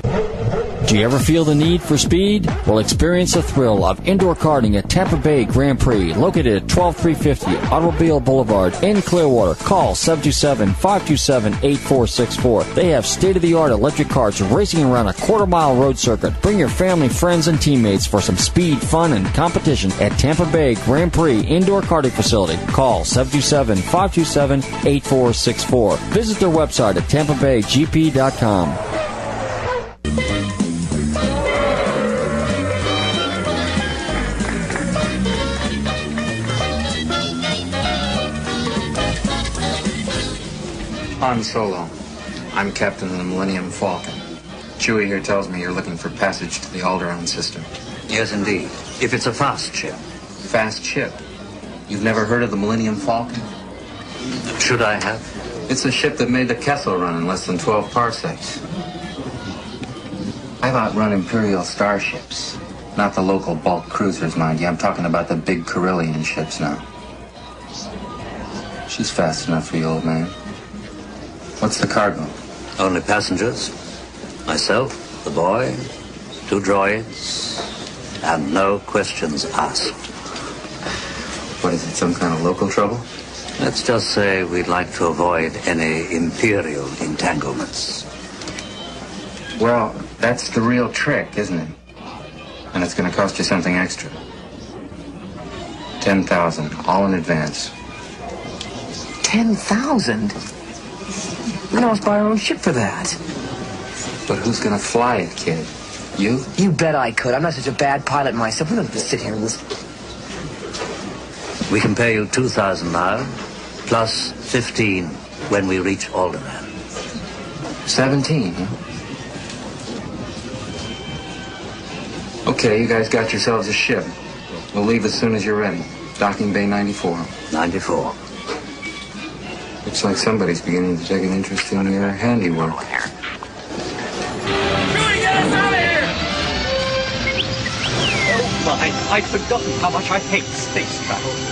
Do you ever feel the need for speed? Well, experience the thrill of indoor karting at Tampa Bay Grand Prix, located at 12350 Automobile Boulevard in Clearwater. Call 727-527-8464. They have state-of-the-art electric carts racing around a quarter-mile road circuit. Bring your family, friends, and teammates for some speed, fun, and competition at Tampa Bay Grand Prix Indoor Karting Facility. Call 727-527-8464. Visit their website at tampabaygp.com. Han Solo. I'm captain of the Millennium Falcon. Chewie here tells me you're looking for passage to the Alderaan system. Yes, indeed. If it's a fast ship. Fast ship? You've never heard of the Millennium Falcon? Should I have? It's a ship that made the Kessel run in less than 12 parsecs. I've outrun Imperial starships. Not the local bulk cruisers, mind you. I'm talking about the big Corellian ships now. She's fast enough for you, old man. What's the cargo? Only passengers. Myself, the boy, two droids, and no questions asked. What is it, some kind of local trouble? Let's just say we'd like to avoid any imperial entanglements. Well, that's the real trick, isn't it? And it's going to cost you something extra. 10,000, all in advance. 10,000? We can almost buy our own ship for that. But who's going to fly it, kid? You? You bet I could. I'm not such a bad pilot myself. We don't have to sit here and listen. We can pay you 2,000 now, plus 15 when we reach Alderaan. 17, huh? Okay, you guys got yourselves a ship. We'll leave as soon as you're ready. Docking Bay 94. 94. Looks like somebody's beginning to take an interest in your handiwork. Oh my, I'd forgotten how much I hate space travel.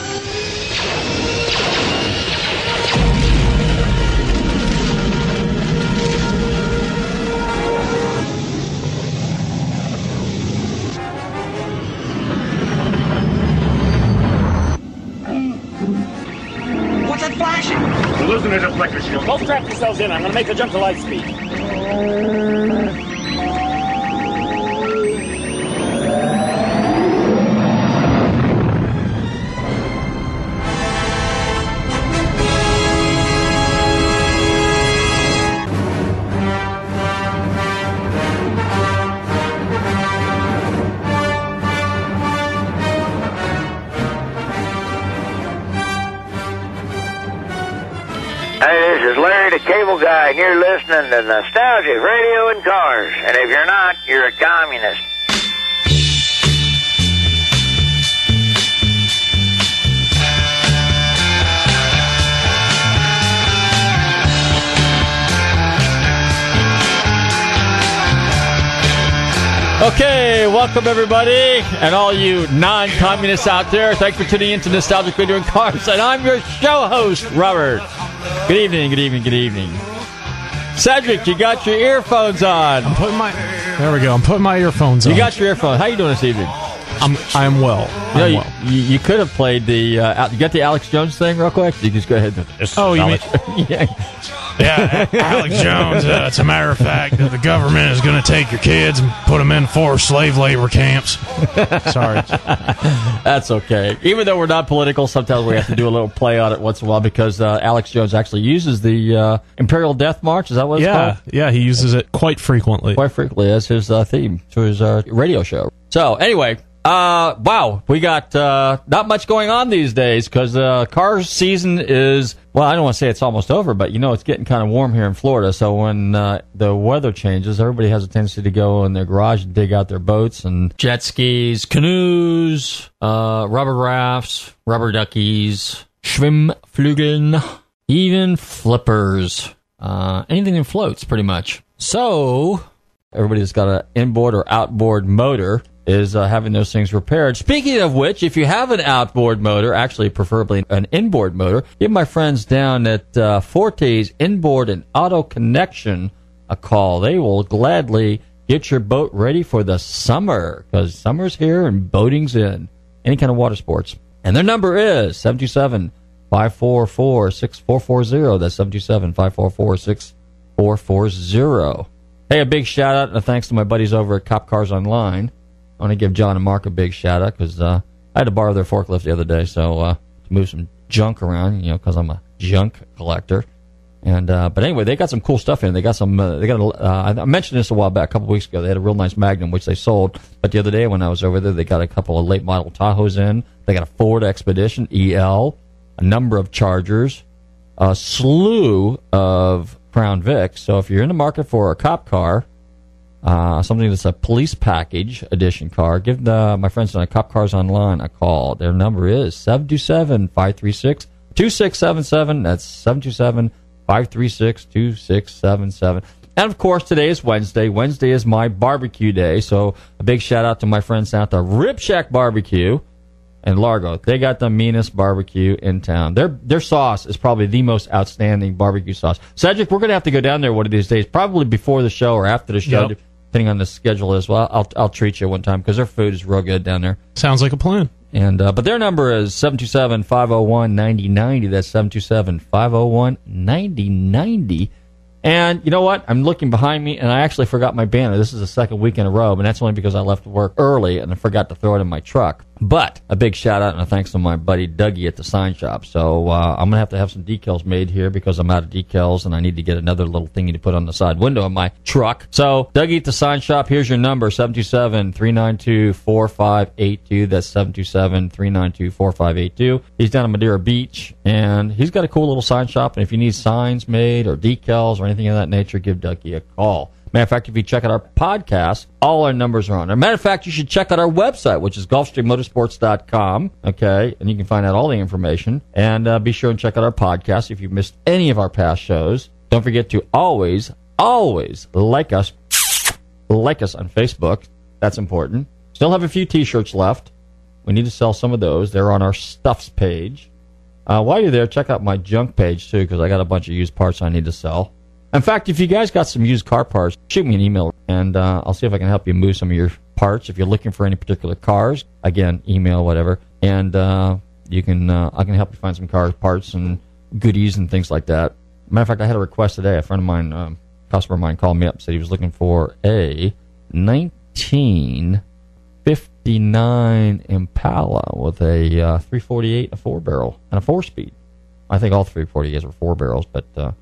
Losing a deflector shield. Both strap yourselves in. I'm gonna make a jump to light speed. You're listening to Nostalgic Radio and Cars. And if you're not, you're a communist. Okay, welcome everybody, and all you non-communists out there. Thanks for tuning in to Nostalgic Radio and Cars, and I'm your show host, Robert. Good evening, good evening, good evening. Cedric, you got your earphones on. I'm putting my. There we go. I'm putting my earphones on. You got your earphones. How you doing this evening? I'm. I'm well. You, know, I'm you, well. you, you could have played the. Uh, you got the Alex Jones thing real quick. You can just go ahead. And, This is Oh, you Alex- yeah. Yeah, Alex Jones. Uh, as a matter of fact, the government is going to take your kids and put them in forced slave labor camps. Sorry. That's okay. Even though we're not political, sometimes we have to do a little play on it once in a while because uh, Alex Jones actually uses the uh, Imperial Death March. Is that what it's Yeah, called? yeah. He uses it quite frequently. Quite frequently as his uh, theme to his uh, radio show. So anyway, uh, wow, we got uh, not much going on these days because uh, car season is Well, I don't want to say it's almost over, but you know it's getting kind of warm here in Florida. So when uh, the weather changes, everybody has a tendency to go in their garage and dig out their boats and jet skis, canoes, uh, rubber rafts, rubber duckies, schwimmflügeln, even flippers, uh, anything that floats, pretty much. So everybody that's got an inboard or outboard motor is uh, having those things repaired. Speaking of which, if you have an outboard motor, actually preferably an inboard motor, give my friends down at uh, Forte's Inboard and Auto Connection a call. They will gladly get your boat ready for the summer because summer's here and boating's in. Any kind of water sports. And their number is 727 544 6440. That's 727 544 6440. Hey, a big shout out and thanks to my buddies over at Cop Cars Online. I want to give John and Mark a big shout out because uh, I had to borrow their forklift the other day, so uh, to move some junk around, you know, because I'm a junk collector. And uh, but anyway, they got some cool stuff in. They got some. Uh, they got. A, uh, I mentioned this a while back, a couple weeks ago. They had a real nice Magnum which they sold. But the other day when I was over there, they got a couple of late model Tahoes in. They got a Ford Expedition EL, a number of Chargers, a slew of Crown Vics. So if you're in the market for a cop car, uh, something that's a police package edition car, give the, my friends on Cop Cars Online a call. Their number is 727 536 2677. That's 727 536 2677. And of course, today is Wednesday. Wednesday is my barbecue day. So a big shout out to my friends out at Rib Shack Barbecue and Largo. They got the meanest barbecue in town. Their their sauce is probably the most outstanding barbecue sauce. Cedric, we're going to have to go down there one of these days, probably before the show or after the show, Yep. Depending on the schedule as well. I'll I'll treat you one time because their food is real good down there. Sounds like a plan. And uh, but their number is 727-501-9090. That's 727-501-9090. And you know what? I'm looking behind me, and I actually forgot my banner. This is the second week in a row, and that's only because I left work early and I forgot to throw it in my truck. But a big shout out and a thanks to my buddy Dougie at the sign shop. So uh, I'm gonna have to have some decals made here because I'm out of decals, and I need to get another little thingy to put on the side window of my truck. So Dougie at the sign shop. Here's your number: 727-392-4582. That's 727-392-4582. He's down in Madeira Beach, and he's got a cool little sign shop. And if you need signs made or decals or anything of that nature, give Dougie a call. Matter of fact, if you check out our podcast, all our numbers are on there. Matter of fact, you should check out our website, which is GulfstreamMotorsports.com. Okay, and you can find out all the information. And uh, be sure and check out our podcast if you missed any of our past shows. Don't forget to always, always like us, like us on Facebook. That's important. Still have a few T-shirts left. We need to sell some of those. They're on our stuffs page. Uh, while you're there, check out my junk page too, because I got a bunch of used parts I need to sell. In fact, if you guys got some used car parts, shoot me an email, and uh, I'll see if I can help you move some of your parts. If you're looking for any particular cars, again, email whatever, and uh, you can uh, I can help you find some car parts and goodies and things like that. Matter of fact, I had a request today. A friend of mine, um, customer of mine, called me up said he was looking for a 1959 Impala with a uh, 348, a four barrel, and a four speed. I think all 348s are four barrels, but uh,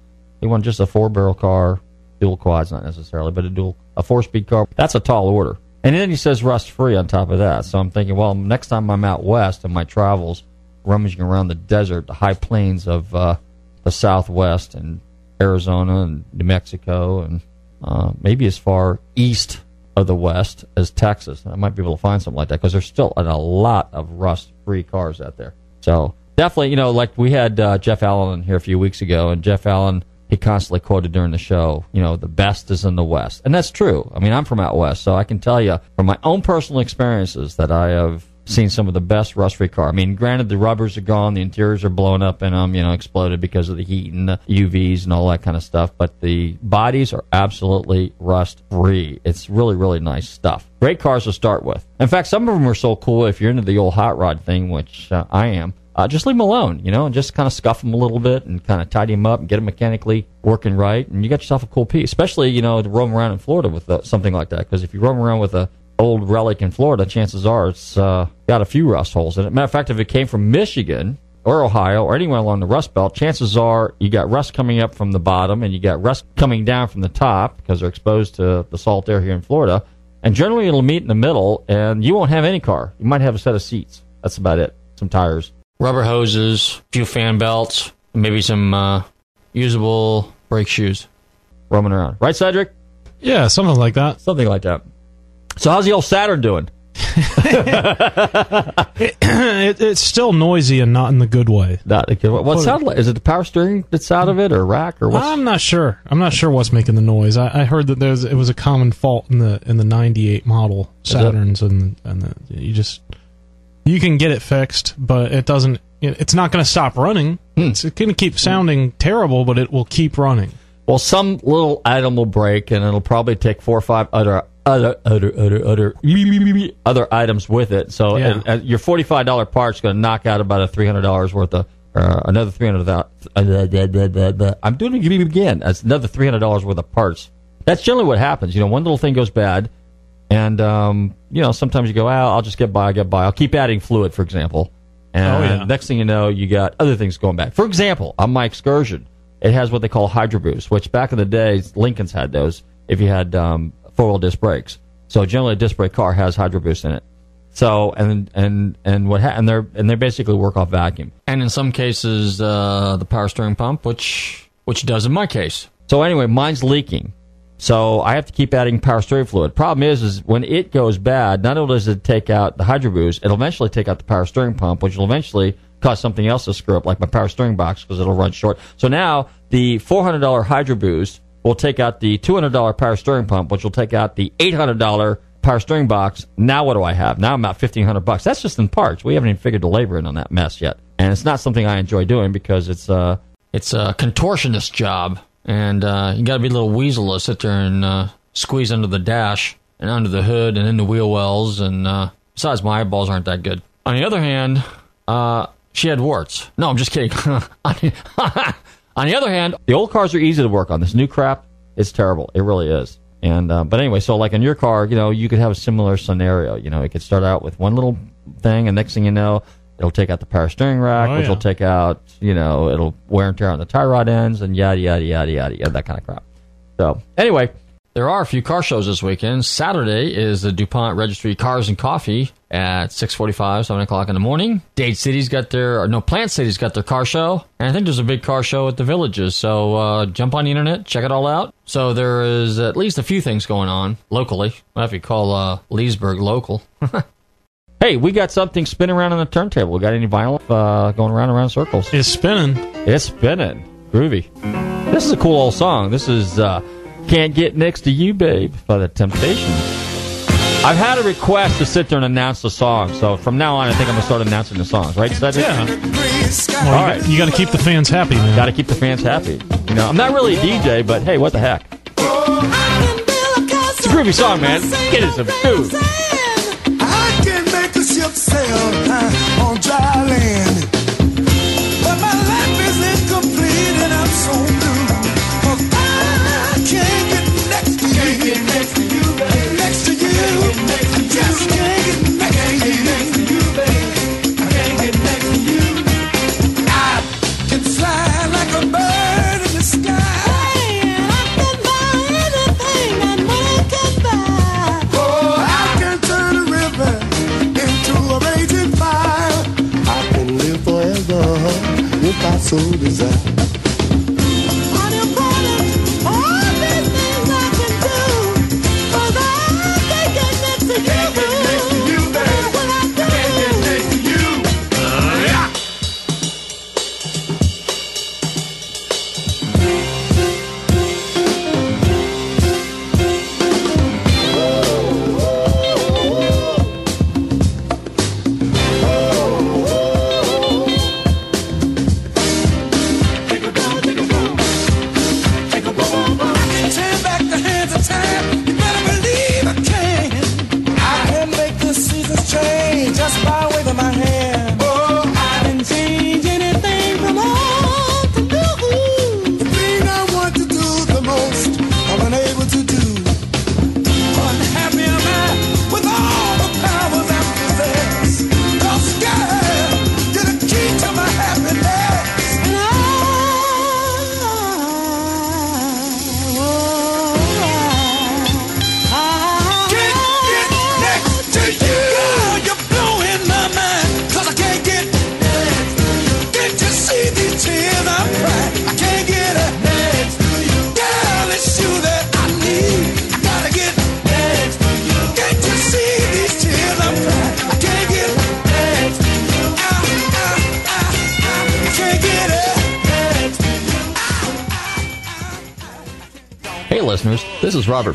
he wanted just a four barrel car, dual quads, not necessarily, but a dual a four speed car. That's a tall order. And then he says rust free on top of that. So I'm thinking, well, next time I'm out west in my travels, rummaging around the desert, the high plains of uh, the Southwest and Arizona and New Mexico, and uh, maybe as far east of the West as Texas, I might be able to find something like that because there's still a lot of rust free cars out there. So definitely, you know, like we had uh, Jeff Allen here a few weeks ago, and Jeff Allen he constantly quoted during the show, you know, the best is in the West. And that's true. I mean, I'm from out West, so I can tell you from my own personal experiences that I have seen some of the best rust free car. I mean, granted, the rubbers are gone, the interiors are blown up and, um, you know, exploded because of the heat and the UVs and all that kind of stuff, but the bodies are absolutely rust free. It's really, really nice stuff. Great cars to start with. In fact, some of them are so cool if you're into the old hot rod thing, which uh, I am uh, just leave them alone, you know, and just kind of scuff them a little bit and kind of tidy them up and get them mechanically working right, and you got yourself a cool piece. Especially, you know, to roam around in Florida with uh, something like that, because if you roam around with a old relic in Florida, chances are it's uh, got a few rust holes in it. Matter of fact, if it came from Michigan or Ohio or anywhere along the Rust Belt, chances are you got rust coming up from the bottom and you got rust coming down from the top because they're exposed to the salt air here in Florida. And generally, it'll meet in the middle, and you won't have any car. You might have a set of seats. That's about it. Some tires rubber hoses, a few fan belts, maybe some uh, usable brake shoes roaming around. Right, Cedric? Yeah, something like that. Something like that. So how's the old Saturn doing? it, it's still noisy and not in the good way. Not the good. What sound like? Is it the power steering that's out of it, or rack, or what's? I'm not sure. I'm not sure what's making the noise. I, I heard that there's it was a common fault in the in the '98 model? Saturns, and and the, you just you can get it fixed, but it doesn't. It's not going to stop running. It's going to keep sounding terrible, but it will keep running. Well, some little item will break, and it'll probably take four or five other other other other other other items with it. So Yeah. uh, uh, your forty five dollar part's going to knock out about a three hundred dollars worth of uh, another three hundred. I'm doing it again. That's another three hundred dollars worth of parts. That's generally what happens. You know, one little thing goes bad, and um, you know sometimes you go, "Well, I'll just get by. I'll get by. I'll keep adding fluid, for example." And Oh, yeah. next thing you know, you got other things going back. For example, on my excursion, it has what they call Hydro Boost, which back in the days, Lincoln's had those if you had um, four wheel disc brakes. So generally, a disc brake car has Hydro Boost in it. So and and and what ha- and they're and they basically work off vacuum. And in some cases, uh, the power steering pump, which which does in my case. So anyway, mine's leaking. So I have to keep adding power steering fluid. Problem is, is when it goes bad, not only does it take out the Hydro Boost, it'll eventually take out the power steering pump, which will eventually cause something else to screw up, like my power steering box, because it'll run short. So now the $400 Hydro Boost will take out the $200 power steering pump, which will take out the $800 power steering box. Now what do I have? Now I'm about 1500 bucks. That's just in parts. We haven't even figured the labor in on that mess yet. And it's not something I enjoy doing because it's uh it's a contortionist job. And uh, you got to be a little weasel to sit there and uh, squeeze under the dash and under the hood and in the wheel wells. And uh, besides, my eyeballs aren't that good. On the other hand, uh, she had warts. No, I'm just kidding. on the other hand, the old cars are easy to work on. This new crap is terrible. It really is. And uh, but anyway, so like in your car, you know, you could have a similar scenario. You know, it could start out with one little thing, and next thing you know, it'll take out the power steering rack, Oh, which yeah. will take out, you know, it'll wear and tear on the tie rod ends, and yada yada yada yada yada that kind of crap. So anyway, there are a few car shows this weekend. Saturday is the DuPont Registry Cars and Coffee at 6:45, 7 o'clock in the morning. Dade City's got their, or no, Plant City's got their car show, and I think there's a big car show at the Villages. So uh, jump on the internet, check it all out. So there is at least a few things going on locally. Well, if you call uh, Leesburg local. hey, we got something spinning around on the turntable. We got any vinyl uh, going around and around circles? It's spinning. It's spinning. Groovy. This is a cool old song. This is uh, Can't Get Next to You, Babe by The Temptations. I've had a request to sit there and announce the song, so from now on, I think I'm going to start announcing the songs, right, Cedric? Yeah. Well, All you, got to keep the fans happy, man. Got to keep the fans happy. You know, I'm not really a DJ, but hey, what the heck? It's a groovy song, man. Get it some groove. On dry land. But my life is incomplete and I'm so I can't so desire.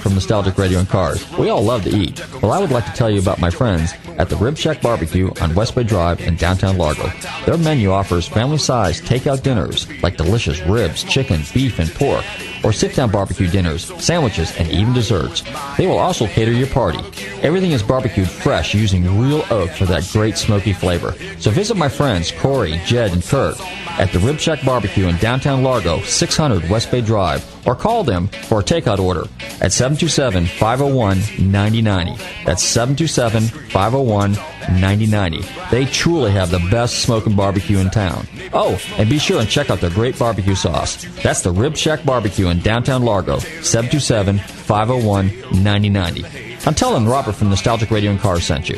From Nostalgic Radio and Cars. We all love to eat. Well, I would like to tell you about my friends at the Rib Shack Barbecue on West Bay Drive in downtown Largo. Their menu offers family-sized takeout dinners like delicious ribs, chicken, beef, and pork, or sit-down barbecue dinners, sandwiches, and even desserts. They will also cater your party. Everything is barbecued fresh using real oak for that great smoky flavor. So visit my friends Corey, Jed, and Kurt at the Rib Shack Barbecue in downtown Largo, 600 West Bay Drive, or call them for a takeout order at 727 501 9090. That's 727 501 9090. They truly have the best smoking barbecue in town. Oh, and be sure and check out their great barbecue sauce. That's the Rib Shack Barbecue in downtown Largo, 727 501 9090. I'm telling Robert from Nostalgic Radio and Cars sent you.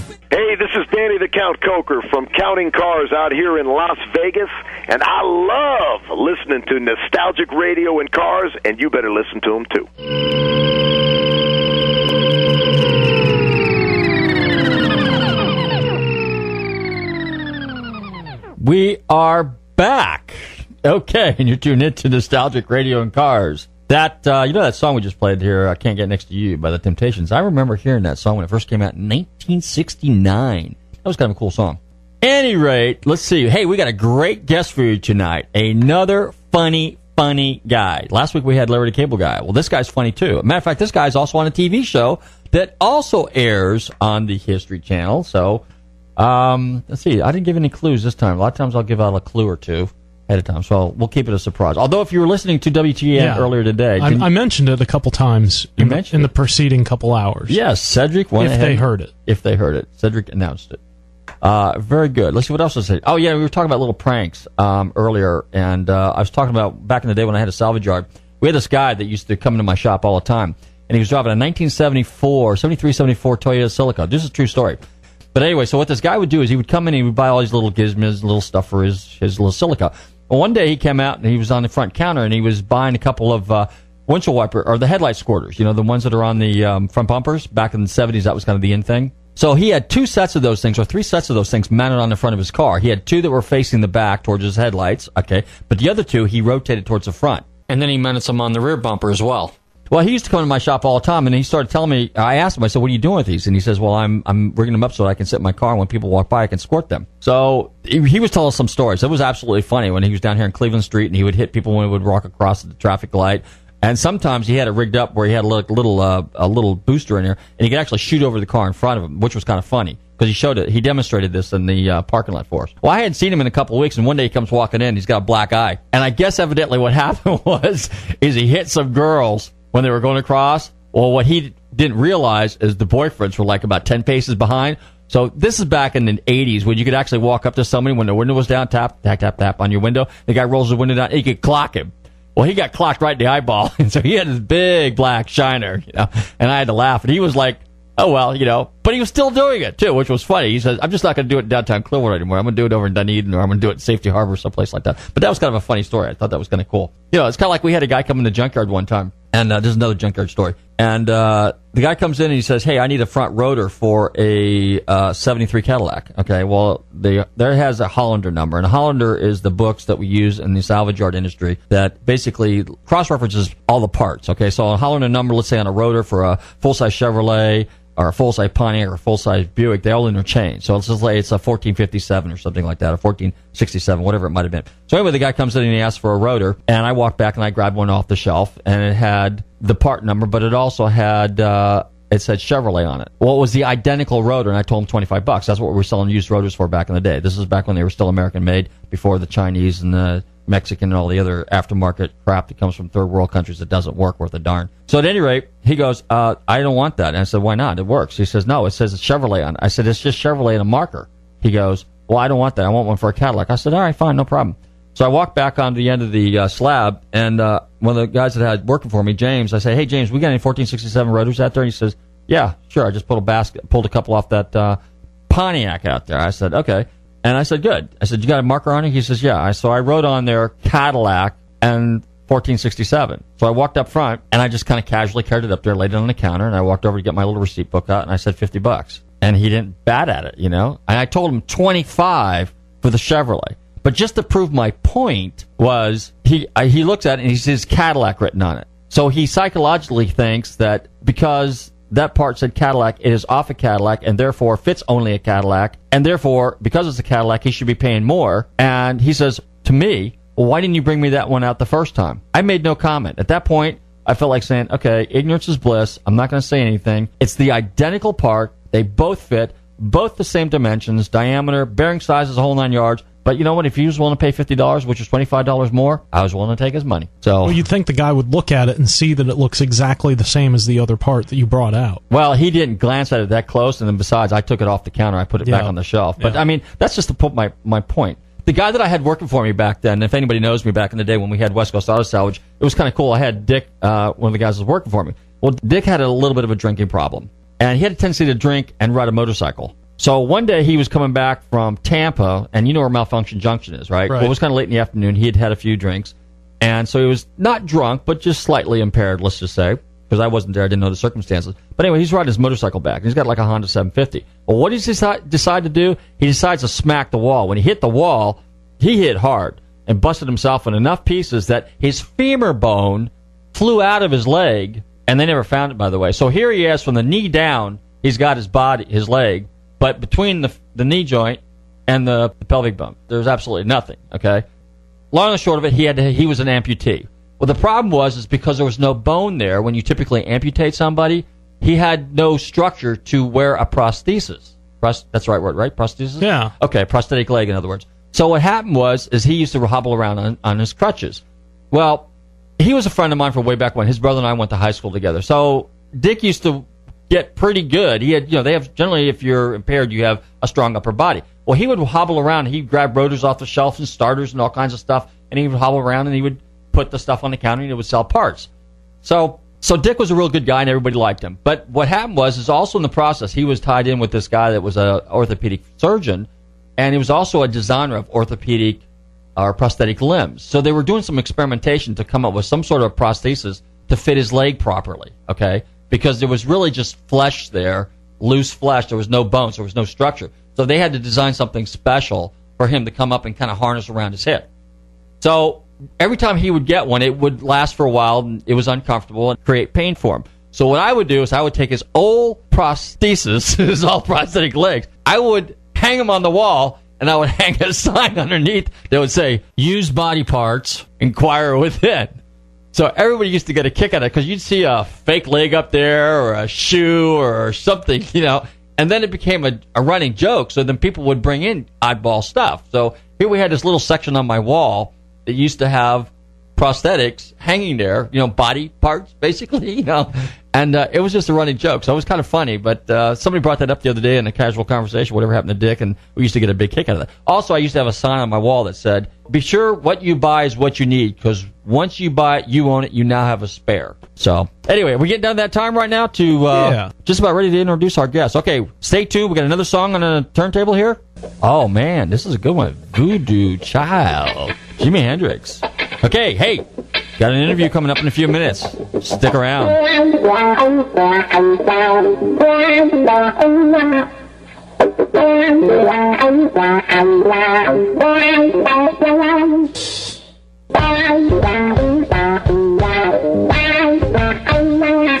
Hey, this is Danny the Count Koker from Counting Cars out here in Las Vegas, and I love listening to nostalgic radio and cars, and you better listen to them too. We are back. Okay, and you're tuned into Nostalgic Radio and Cars. That uh, you know that song we just played here, "I Can't Get Next to You" by the Temptations. I remember hearing that song when it first came out in 1969. That was kind of a cool song. Any rate, let's see. Hey, we got a great guest for you tonight. Another funny, funny guy. Last week we had Larry the Cable Guy. Well, this guy's funny too. Matter of fact, this guy's also on a TV show that also airs on the History Channel. So, um, let's see. I didn't give any clues this time. A lot of times I'll give out a clue or two ahead of time. So we'll keep it a surprise. Although if you were listening to WTN Yeah. earlier today, I, I mentioned it a couple times in, the, in the preceding couple hours. Yes, Cedric went If ahead. they heard it. If they heard it. Cedric announced it. Uh, very good. Let's see what else I said. Oh, yeah, we were talking about little pranks um, earlier, and uh, I was talking about back in the day when I had a salvage yard. We had this guy that used to come into my shop all the time, and he was driving a 1974, 73, 74 Toyota Celica. This is a true story. But anyway, so what this guy would do is he would come in and he would buy all these little gizmos, little stuff for his, his little Celica. One day he came out and he was on the front counter and he was buying a couple of uh, windshield wiper or the headlight squirters. You know, the ones that are on the um, front bumpers. Back in the seventies, that was kind of the in thing. So he had two sets of those things, or three sets of those things, mounted on the front of his car. He had two that were facing the back towards his headlights. Okay, but the other two he rotated towards the front, and then he mounted some on the rear bumper as well. Well, he used to come to my shop all the time, and he started telling me. I asked him, I said, "What are you doing with these?" And he says, "Well, I'm I'm rigging them up so I can sit in my car and when people walk by, I can squirt them." So he, was telling some stories. It was absolutely funny when he was down here in Cleveland Street, and he would hit people when he would walk across the traffic light. And sometimes he had it rigged up where he had a little little, uh, a little booster in there, and he could actually shoot over the car in front of him, which was kind of funny because he showed it. He demonstrated this in the uh, parking lot for us. Well, I hadn't seen him in a couple of weeks, and one day he comes walking in. He's got a black eye, and I guess evidently what happened was is he hit some girls when they were going across. Well, what he didn't realize is the boyfriends were like about ten paces behind. So this is back in the 80s when you could actually walk up to somebody when the window was down, tap, tap, tap, tap on your window. The guy rolls the window down, you could clock him. Well, he got clocked right in the eyeball, and so he had this big black shiner, you know. And I had to laugh, and he was like, "Oh well, you know," but he was still doing it too, which was funny. He says, "I'm just not going to do it in downtown Clearwater anymore. I'm going to do it over in Dunedin, or I'm going to do it in Safety Harbor, or someplace like that." But that was kind of a funny story. I thought that was kind of cool. You know, it's kind of like we had a guy come in the junkyard one time, and uh, there's another junkyard story. And uh, the guy comes in and he says, "Hey, I need a front rotor for a uh, '73 Cadillac." Okay, well, the, there has a Hollander number, and a Hollander is the books that we use in the salvage yard industry that basically cross references all the parts. Okay, so a Hollander number, let's say on a rotor for a full size Chevrolet or a full size Pontiac or a full size Buick, they all interchange. So let's just say it's a 1457 or something like that, a 1467, whatever it might have been. So anyway, the guy comes in and he asks for a rotor, and I walk back and I grab one off the shelf, and it had the part number, but it also had uh, it said Chevrolet on it. Well, it was the identical rotor, and I told him 25 bucks. That's what we were selling used rotors for back in the day. This is back when they were still American made, before the Chinese and the Mexican and all the other aftermarket crap that comes from third world countries that doesn't work worth a darn. So at any rate, he goes, uh, I don't want that. And I said, why not? It works. He says, no, it says it's Chevrolet on it. I said, it's just Chevrolet and a marker. He goes, well, I don't want that. I want one for a Cadillac. I said, all right, fine, no problem. So I walked back onto the end of the uh, slab, and uh, one of the guys that had working for me, James, I say, "Hey, James, we got any 1467 rotors out there?" And he says, "Yeah, sure. I just pulled a basket, pulled a couple off that uh, Pontiac out there." I said, "Okay," and I said, "Good." I said, "You got a marker on it?" He says, "Yeah." So I wrote on there Cadillac and 1467. So I walked up front, and I just kind of casually carried it up there, laid it on the counter, and I walked over to get my little receipt book out, and I said 50 bucks, and he didn't bat at it, you know. And I told him 25 for the Chevrolet. But just to prove my point was he uh, he looks at it and he sees Cadillac written on it. So he psychologically thinks that because that part said Cadillac, it is off a Cadillac and therefore fits only a Cadillac, and therefore because it's a Cadillac, he should be paying more. And he says to me, "Well, why didn't you bring me that one out the first time?" I made no comment. At that point, I felt like saying, "Okay, ignorance is bliss. I'm not going to say anything. It's the identical part. They both fit." Both the same dimensions, diameter, bearing size is a whole nine yards. But you know what? If he was willing to pay fifty dollars, which is twenty five dollars more, I was willing to take his money. So Well, you'd think the guy would look at it and see that it looks exactly the same as the other part that you brought out. Well, he didn't glance at it that close, and then besides, I took it off the counter. I put it back on the shelf. But Yeah. I mean, that's just to put my my point. The guy that I had working for me back then, if anybody knows me back in the day when we had West Coast Auto Salvage, it was kind of cool. I had Dick, uh, one of the guys that was working for me. Well, Dick had a little bit of a drinking problem, and he had a tendency to drink and ride a motorcycle. So one day he was coming back from Tampa, and you know where Malfunction Junction is, right? Right. Well, it was kind of late in the afternoon. He had had a few drinks, and so he was not drunk, but just slightly impaired, let's just say, because I wasn't there. I didn't know the circumstances. But anyway, he's riding his motorcycle back. and He's got like a Honda 750. Well, what does he decide, decide to do? He decides to smack the wall. When he hit the wall, he hit hard and busted himself in enough pieces that his femur bone flew out of his leg, and they never found it, by the way. So here he is from the knee down. He's got his body, his leg, but between the the knee joint and the, the pelvic bone, there's absolutely nothing. Okay. Long and short of it, he had to, he was an amputee. Well, the problem was is because there was no bone there. When you typically amputate somebody, he had no structure to wear a prosthesis. Pros, that's the right word, right? Prosthesis. Yeah. Okay, prosthetic leg, in other words. So what happened was is he used to hobble around on, on his crutches. Well, he was a friend of mine from way back when. His brother and I went to high school together. So Dick used to get pretty good. He had, you know, they have generally if you're impaired, you have a strong upper body. Well, he would hobble around. He'd grab rotors off the shelf and starters and all kinds of stuff, and he would hobble around and he would put the stuff on the counter and he would sell parts. So, so Dick was a real good guy and everybody liked him. But what happened was, is also in the process, he was tied in with this guy that was a orthopedic surgeon, and he was also a designer of orthopedic or prosthetic limbs. So they were doing some experimentation to come up with some sort of prosthesis to fit his leg properly. Okay, because there was really just flesh there, loose flesh. There was no bones. There was no structure. So they had to design something special for him to come up and kind of harness around his hip. So every time he would get one, it would last for a while and it was uncomfortable and create pain for him. So what I would do is I would take his old prosthesis, his old prosthetic legs, I would hang them on the wall and I would hang a sign underneath that would say, use body parts, inquire within. So everybody used to get a kick out of it because you'd see a fake leg up there or a shoe or something, you know, and then it became a, a running joke. So then people would bring in oddball stuff. So here we had this little section on my wall that used to have prosthetics hanging there, you know, body parts basically, you know, and uh, it was just a running joke. So it was kind of funny. But uh, somebody brought that up the other day in a casual conversation, whatever happened to Dick, and we used to get a big kick out of that. Also, I used to have a sign on my wall that said, "Be sure what you buy is what you need, because once you buy it, you own it. You now have a spare." So anyway, we're getting down to that time right now to uh, Yeah. just about ready to introduce our guest. Okay, stay tuned. We got another song on a turntable here. Oh man, this is a good one. Voodoo Child, Jimi Hendrix. Okay, hey, got an interview coming up in a few minutes. Stick around.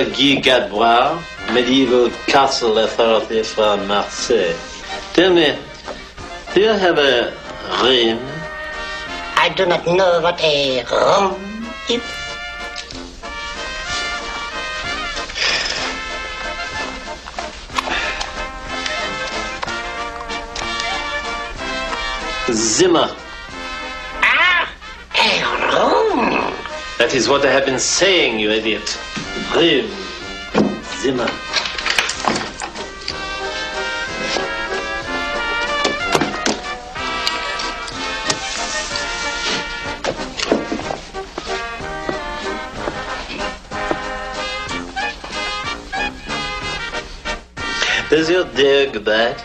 Professor Guy Gadbois, medieval castle authority from Marseille. Tell me, do you have a ring? I do not know what a rum is. Zimmer. Ah, a rum. That is what I have been saying, you idiot. Rim. Zimmer. Does your dog bite?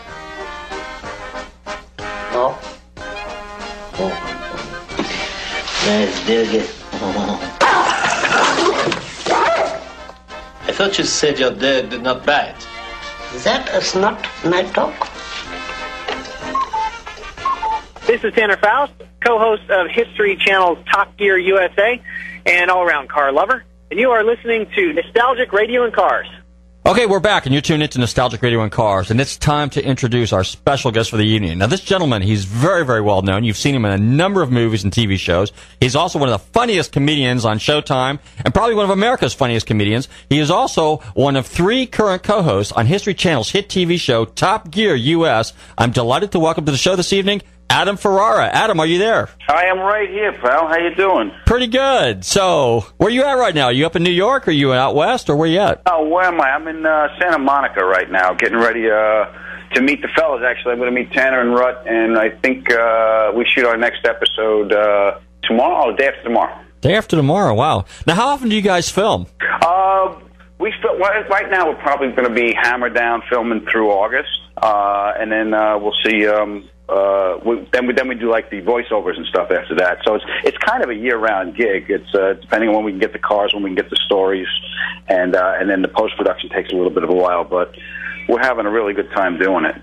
No. Nice dog. Thought you said your dog did not bite. That is not my dog. This is Tanner Faust, co-host of History Channel's Top Gear USA and all-around car lover, and you are listening to Nostalgic Radio and Cars. Okay, we're back, and you're tuned into Nostalgic Radio and Cars, and it's time to introduce our special guest for the evening. Now, this gentleman, he's very, very well known. You've seen him in a number of movies and TV shows. He's also one of the funniest comedians on Showtime, and probably one of America's funniest comedians. He is also one of three current co-hosts on History Channel's hit TV show Top Gear US. I'm delighted to welcome to the show this evening Adam Ferrara. Adam, are you there? I am right here, pal. How you doing? Pretty good. So, where you at right now? Are you up in New York? Or are you out west? Or where you at? Oh, where am I? I'm in uh, Santa Monica right now, getting ready uh, to meet the fellas. Actually, I'm going to meet Tanner and Rut, and I think uh, we shoot our next episode uh, tomorrow. Oh, day after tomorrow. Day after tomorrow. Wow. Now, how often do you guys film? Uh, we fil- right right now we're probably going to be hammered down filming through August, uh, and then uh, we'll see. Um, uh, we, then we then we do like the voiceovers and stuff after that. So it's it's kind of a year round gig. It's uh, depending on when we can get the cars, when we can get the stories, and uh, and then the post production takes a little bit of a while, but we're having a really good time doing it.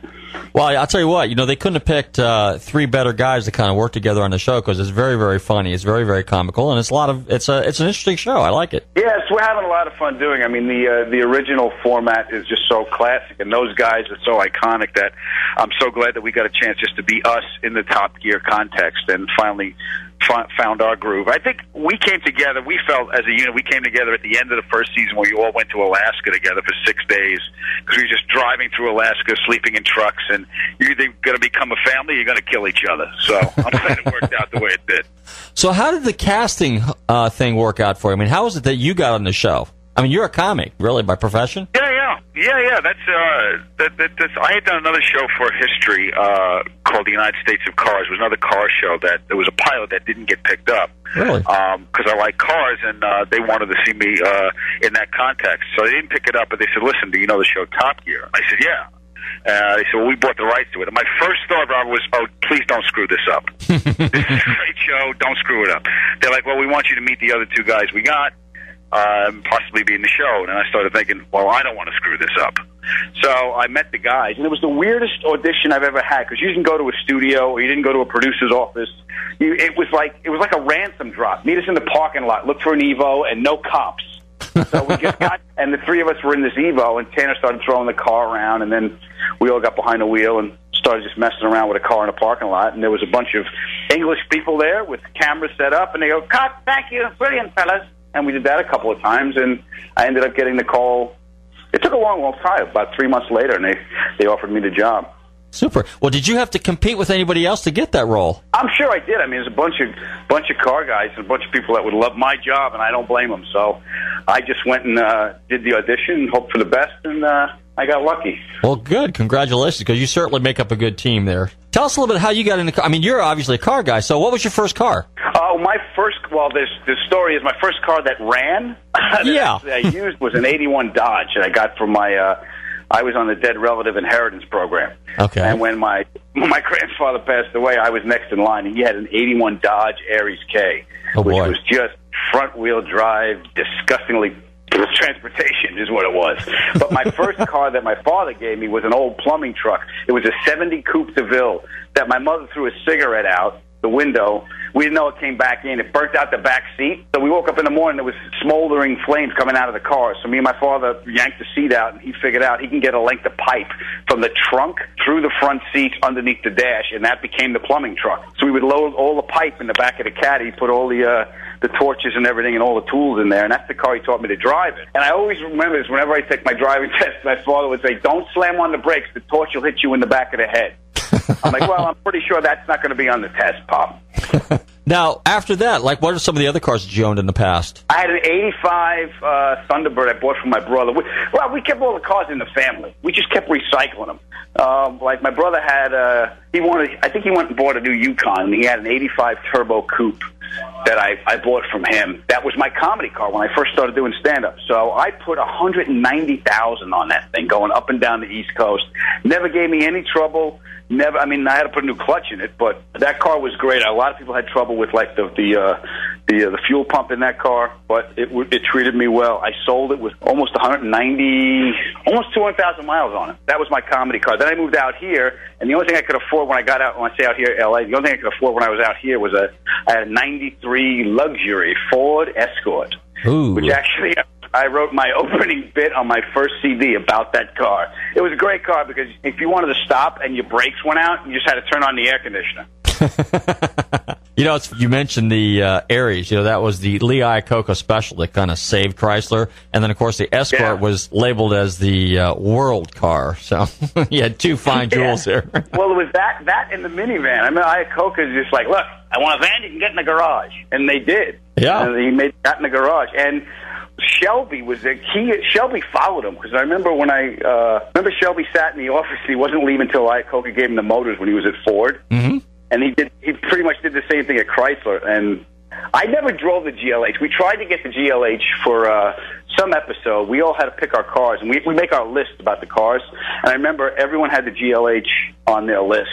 Well, I'll tell you what. You know, they couldn't have picked uh, three better guys to kind of work together on the show because it's very, very funny. It's very, very comical, and it's a lot of. It's a. It's an interesting show. I like it. Yes, we're having a lot of fun doing. I mean, the uh, the original format is just so classic, and those guys are so iconic that I'm so glad that we got a chance just to be us in the Top Gear context and finally fi- found our groove. I think we came together. We felt as a unit. We came together at the end of the first season where we all went to Alaska together for six days because we were just driving through Alaska, sleeping in trucks, and you're either going to become a family, or you're going to kill each other. So I'm glad it worked out the way it did. So, how did the casting uh, thing work out for you? I mean, how was it that you got on the show? I mean, you're a comic, really, by profession. Yeah, yeah, yeah. That's uh, that, that that's. I had done another show for history uh, called the United States of Cars. It was another car show that there was a pilot that didn't get picked up. Really? Because I like cars, and uh, they wanted to see me uh, in that context. So they didn't pick it up, but they said, "Listen, do you know the show Top Gear?" I said, "Yeah." Uh, they said, well, we bought the rights to it. And my first thought, Robert, was, oh, please don't screw this up. this is a great show. Don't screw it up. They're like, well, we want you to meet the other two guys we got, um, possibly be in the show. And I started thinking, well, I don't want to screw this up. So I met the guys, and it was the weirdest audition I've ever had because you didn't go to a studio or you didn't go to a producer's office. You, it was like it was like a ransom drop. Meet us in the parking lot, look for an Evo, and no cops. so we just got, and the three of us were in this Evo, and Tanner started throwing the car around, and then we all got behind the wheel and started just messing around with a car in a parking lot. And there was a bunch of English people there with cameras set up, and they go, "Cut! Thank you, brilliant fellas." And we did that a couple of times, and I ended up getting the call. It took a long, long time, about three months later, and they they offered me the job. Super. Well, did you have to compete with anybody else to get that role? I'm sure I did. I mean, there's a bunch of bunch of car guys and a bunch of people that would love my job, and I don't blame them. So I just went and uh, did the audition, and hoped for the best, and uh, I got lucky. Well, good. Congratulations, because you certainly make up a good team there. Tell us a little bit how you got into. I mean, you're obviously a car guy. So, what was your first car? Oh, my first. Well, this the story is my first car that ran. that Yeah. I used was an '81 Dodge that I got from my. Uh, I was on the dead relative inheritance program. Okay. And when my when my grandfather passed away, I was next in line, and he had an '81 Dodge Aries K, Oh, which boy. was just front wheel drive, disgustingly. Transportation is what it was. But my first car that my father gave me was an old plumbing truck. It was a 70 Coupe de Ville that my mother threw a cigarette out the window. We didn't know it came back in. It burnt out the back seat. So we woke up in the morning. There was smoldering flames coming out of the car. So me and my father yanked the seat out, and he figured out he can get a length of pipe from the trunk through the front seat underneath the dash, and that became the plumbing truck. So we would load all the pipe in the back of the caddy, put all the uh, the torches and everything, and all the tools in there, and that's the car he taught me to drive it. And I always remember this. Whenever I take my driving test, my father would say, "Don't slam on the brakes. The torch will hit you in the back of the head." I'm like, well, I'm pretty sure that's not going to be on the test, Pop. Now, after that, like, what are some of the other cars that you owned in the past? I had an 85 uh, Thunderbird I bought from my brother. We, well, we kept all the cars in the family. We just kept recycling them. Um, like, my brother had, uh, he wanted, I think he went and bought a new Yukon, and he had an 85 Turbo Coupe that I, I bought from him. That was my comedy car when I first started doing stand up. So I put 190,000 on that thing going up and down the East Coast. Never gave me any trouble. Never I mean I had to put a new clutch in it, but that car was great. A lot of people had trouble with like the the uh the uh, the fuel pump in that car, but it w- it treated me well. I sold it with almost 190 almost 200,000 miles on it. That was my comedy car. Then I moved out here, and the only thing I could afford when I got out when I say out here LA, the only thing I could afford when I was out here was a I had a 93 luxury Ford Escort. Ooh. Which actually I wrote my opening bit on my first CD about that car. It was a great car because if you wanted to stop and your brakes went out, you just had to turn on the air conditioner. You know, it's, you mentioned the uh, Aries. You know, that was the Lee Iacocca special that kind of saved Chrysler. And then, of course, the Escort Yeah. was labeled as the uh, world car. So you had two fine jewels there. well, it was that that in the minivan. I mean, Iacocca is just like, look, I want a van you can get in the garage, and they did. Yeah. and he made that in the garage, and. Shelby was a he. Shelby followed him because I remember when I uh, remember Shelby sat in the office. He wasn't leaving until Iacocca gave him the motors when he was at Ford. Mm-hmm. and he did he pretty much did the same thing at Chrysler and I never drove the GLH. We tried to get the GLH for uh, some episode. We all had to pick our cars, and we, we make our list about the cars. And I remember everyone had the GLH on their list,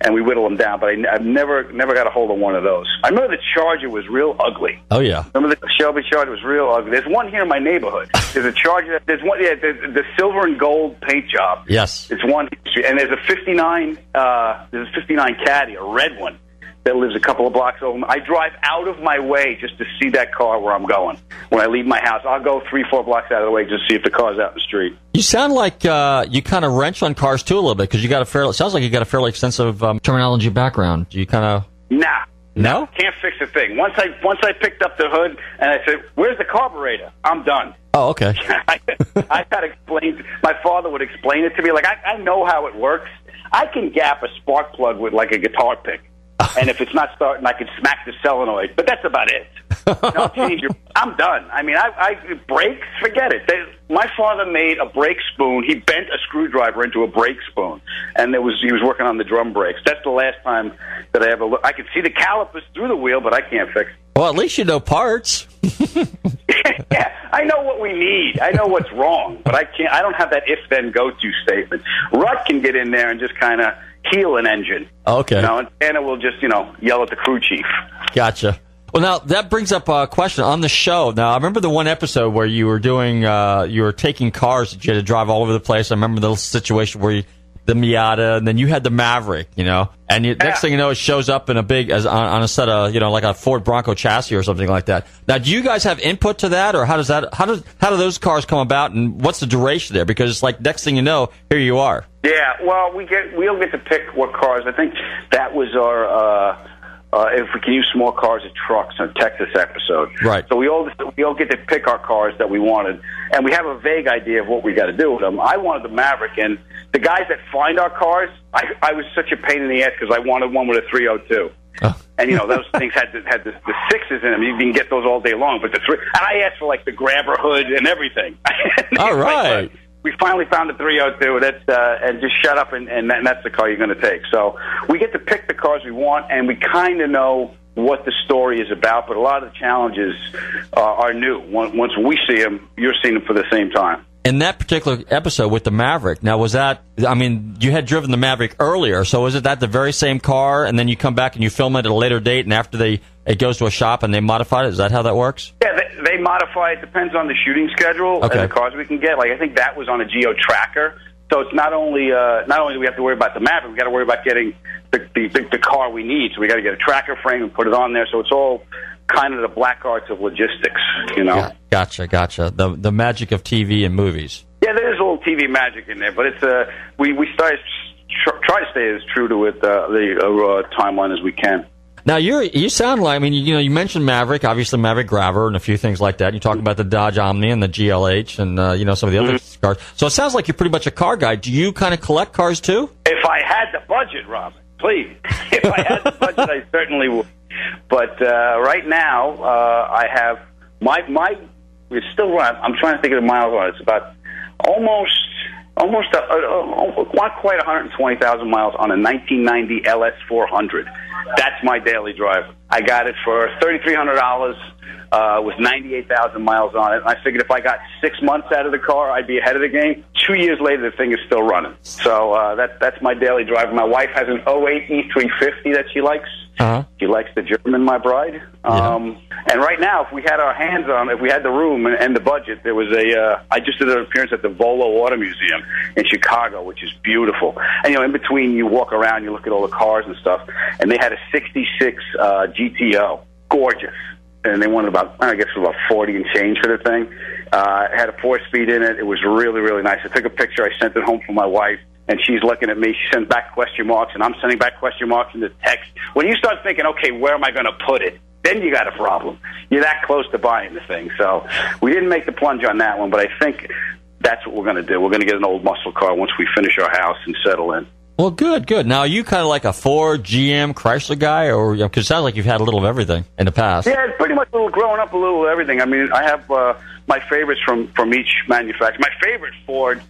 and we whittle them down. But I, I've never never got a hold of one of those. I remember the Charger was real ugly. Oh, yeah. Remember the Shelby Charger was real ugly. There's one here in my neighborhood. There's a Charger. There's one. Yeah, the, the silver and gold paint job. Yes. It's one, and there's a '59. Uh, there's a '59 Caddy, a red one, that lives a couple of blocks over. I drive out of my way just to see that car where I'm going. When I leave my house, I'll go three, four blocks out of the way just to see if the car's out in the street. You sound like uh, you kind of wrench on cars too a little bit because you got a fairly. Sounds like you got a fairly extensive um, terminology background. Do you kind of? Nah. No. Can't fix a thing. Once I once I picked up the hood and I said, "Where's the carburetor?" I'm done. Oh, okay. I, I got to explain. My father would explain it to me. Like I, I know how it works. I can gap a spark plug with like a guitar pick, and if it's not starting, I can smack the solenoid. But that's about it. No change your, I'm done. I mean, I, I brakes. Forget it. They, my father made a brake spoon. He bent a screwdriver into a brake spoon, and there was he was working on the drum brakes. That's the last time that I ever looked. I could see the calipers through the wheel, but I can't fix. it. Well, at least you know parts. yeah, I know what we need. I know what's wrong, but I can't. I don't have that if then go to statement. Rut can get in there and just kind of heal an engine. Okay. You know, and Anna will just you know yell at the crew chief. Gotcha. Well, now that brings up a question on the show. Now, I remember the one episode where you were doing, uh, you were taking cars that you had to drive all over the place. I remember the situation where you, the Miata, and then you had the Maverick, you know, and you, next thing you know, it shows up in a big, as on, on a set of, you know, like a Ford Bronco chassis or something like that. Now, do you guys have input to that, or how does that, how does, how do those cars come about, and what's the duration there? Because it's like next thing you know, here you are. Yeah, well, we get we'll get to pick what cars. I think that was our uh, uh, if we can use small cars and trucks on Texas episode. Right. So we all we all get to pick our cars that we wanted, and we have a vague idea of what we got to do with them. I wanted the Maverick, and the guys that find our cars, I, I was such a pain in the ass because I wanted one with a 302. And you know those things had the, had the, the sixes in them. You can get those all day long, but the three. And I asked for like the grabber hood and everything. All right. We finally found the 302 that's uh, and just shut up and, and, that, and that's the car you're going to take so we get to pick the cars we want and we kind of know what the story is about but a lot of the challenges uh, are new once once we see them you're seeing them for the same time in that particular episode with the Maverick, now was that? I mean, you had driven the Maverick earlier, so was it that the very same car, and then you come back and you film it at a later date, and after they it goes to a shop and they modify it? Is that how that works? yeah they, they modify it depends on the shooting schedule Okay. and the cars we can get like i think that was on a geo tracker So it's not only uh, not only do we have to worry about the Maverick, we got to worry about getting the, the, the, the car we need. So we got to get a tracker frame and put it on there. So it's all kind of the black arts of logistics, you know. Yeah, gotcha, gotcha. The the magic of TV and movies. Yeah, there is a little TV magic in there, but it's uh, we we start tr- try to stay as true to it uh, the uh, timeline as we can. Now you you sound like I mean you know you mentioned Maverick, obviously Maverick Grabber and a few things like that. You talk about the Dodge Omni and the GLH and uh, you know some of the other Mm-hmm. cars. So it sounds like you're pretty much a car guy. Do you kind of collect cars too? If I had the budget, Robert, please. if I had the budget, I certainly would. But uh, right now, uh, I have my my. We're still run. I'm trying to think of the miles on it. It's about almost almost uh, uh, not quite 120,000 miles on a 1990 LS400. That's my daily driver. I got it for $3,300 uh, with 98,000 miles on it. And I figured if I got six months out of the car, I'd be ahead of the game. Two years later, the thing is still running. So uh, that, that's my daily driver. My wife has an 08 E350 that she likes. Uh-huh. She likes the German, my bride. Um, and right now, if we had our hands on, if we had the room and, and the budget, there was a. Uh, I just did an appearance at the Volo Auto Museum in Chicago, which is beautiful. And you know, in between, you walk around, you look at all the cars and stuff, and they had a '66 uh, GTO, gorgeous. And they wanted about, I guess, about forty and change for the thing. Uh, it had a four-speed in it. It was really, really nice. I took a picture. I sent it home for my wife and she's looking at me. She sends back question marks, and I'm sending back question marks in the text. When you start thinking, okay, where am I going to put it? Then you got a problem. You're that close to buying the thing. So we didn't make the plunge on that one, but I think that's what we're going to do. We're going to get an old muscle car once we finish our house and settle in. Well, good, good. Now, are you kind of like a Ford, GM, Chrysler guy, or because it sounds like you've had a little of everything in the past? Yeah, it's pretty much a little growing up a little of everything. I mean, I have uh, my favorites from from each manufacturer. My favorite Ford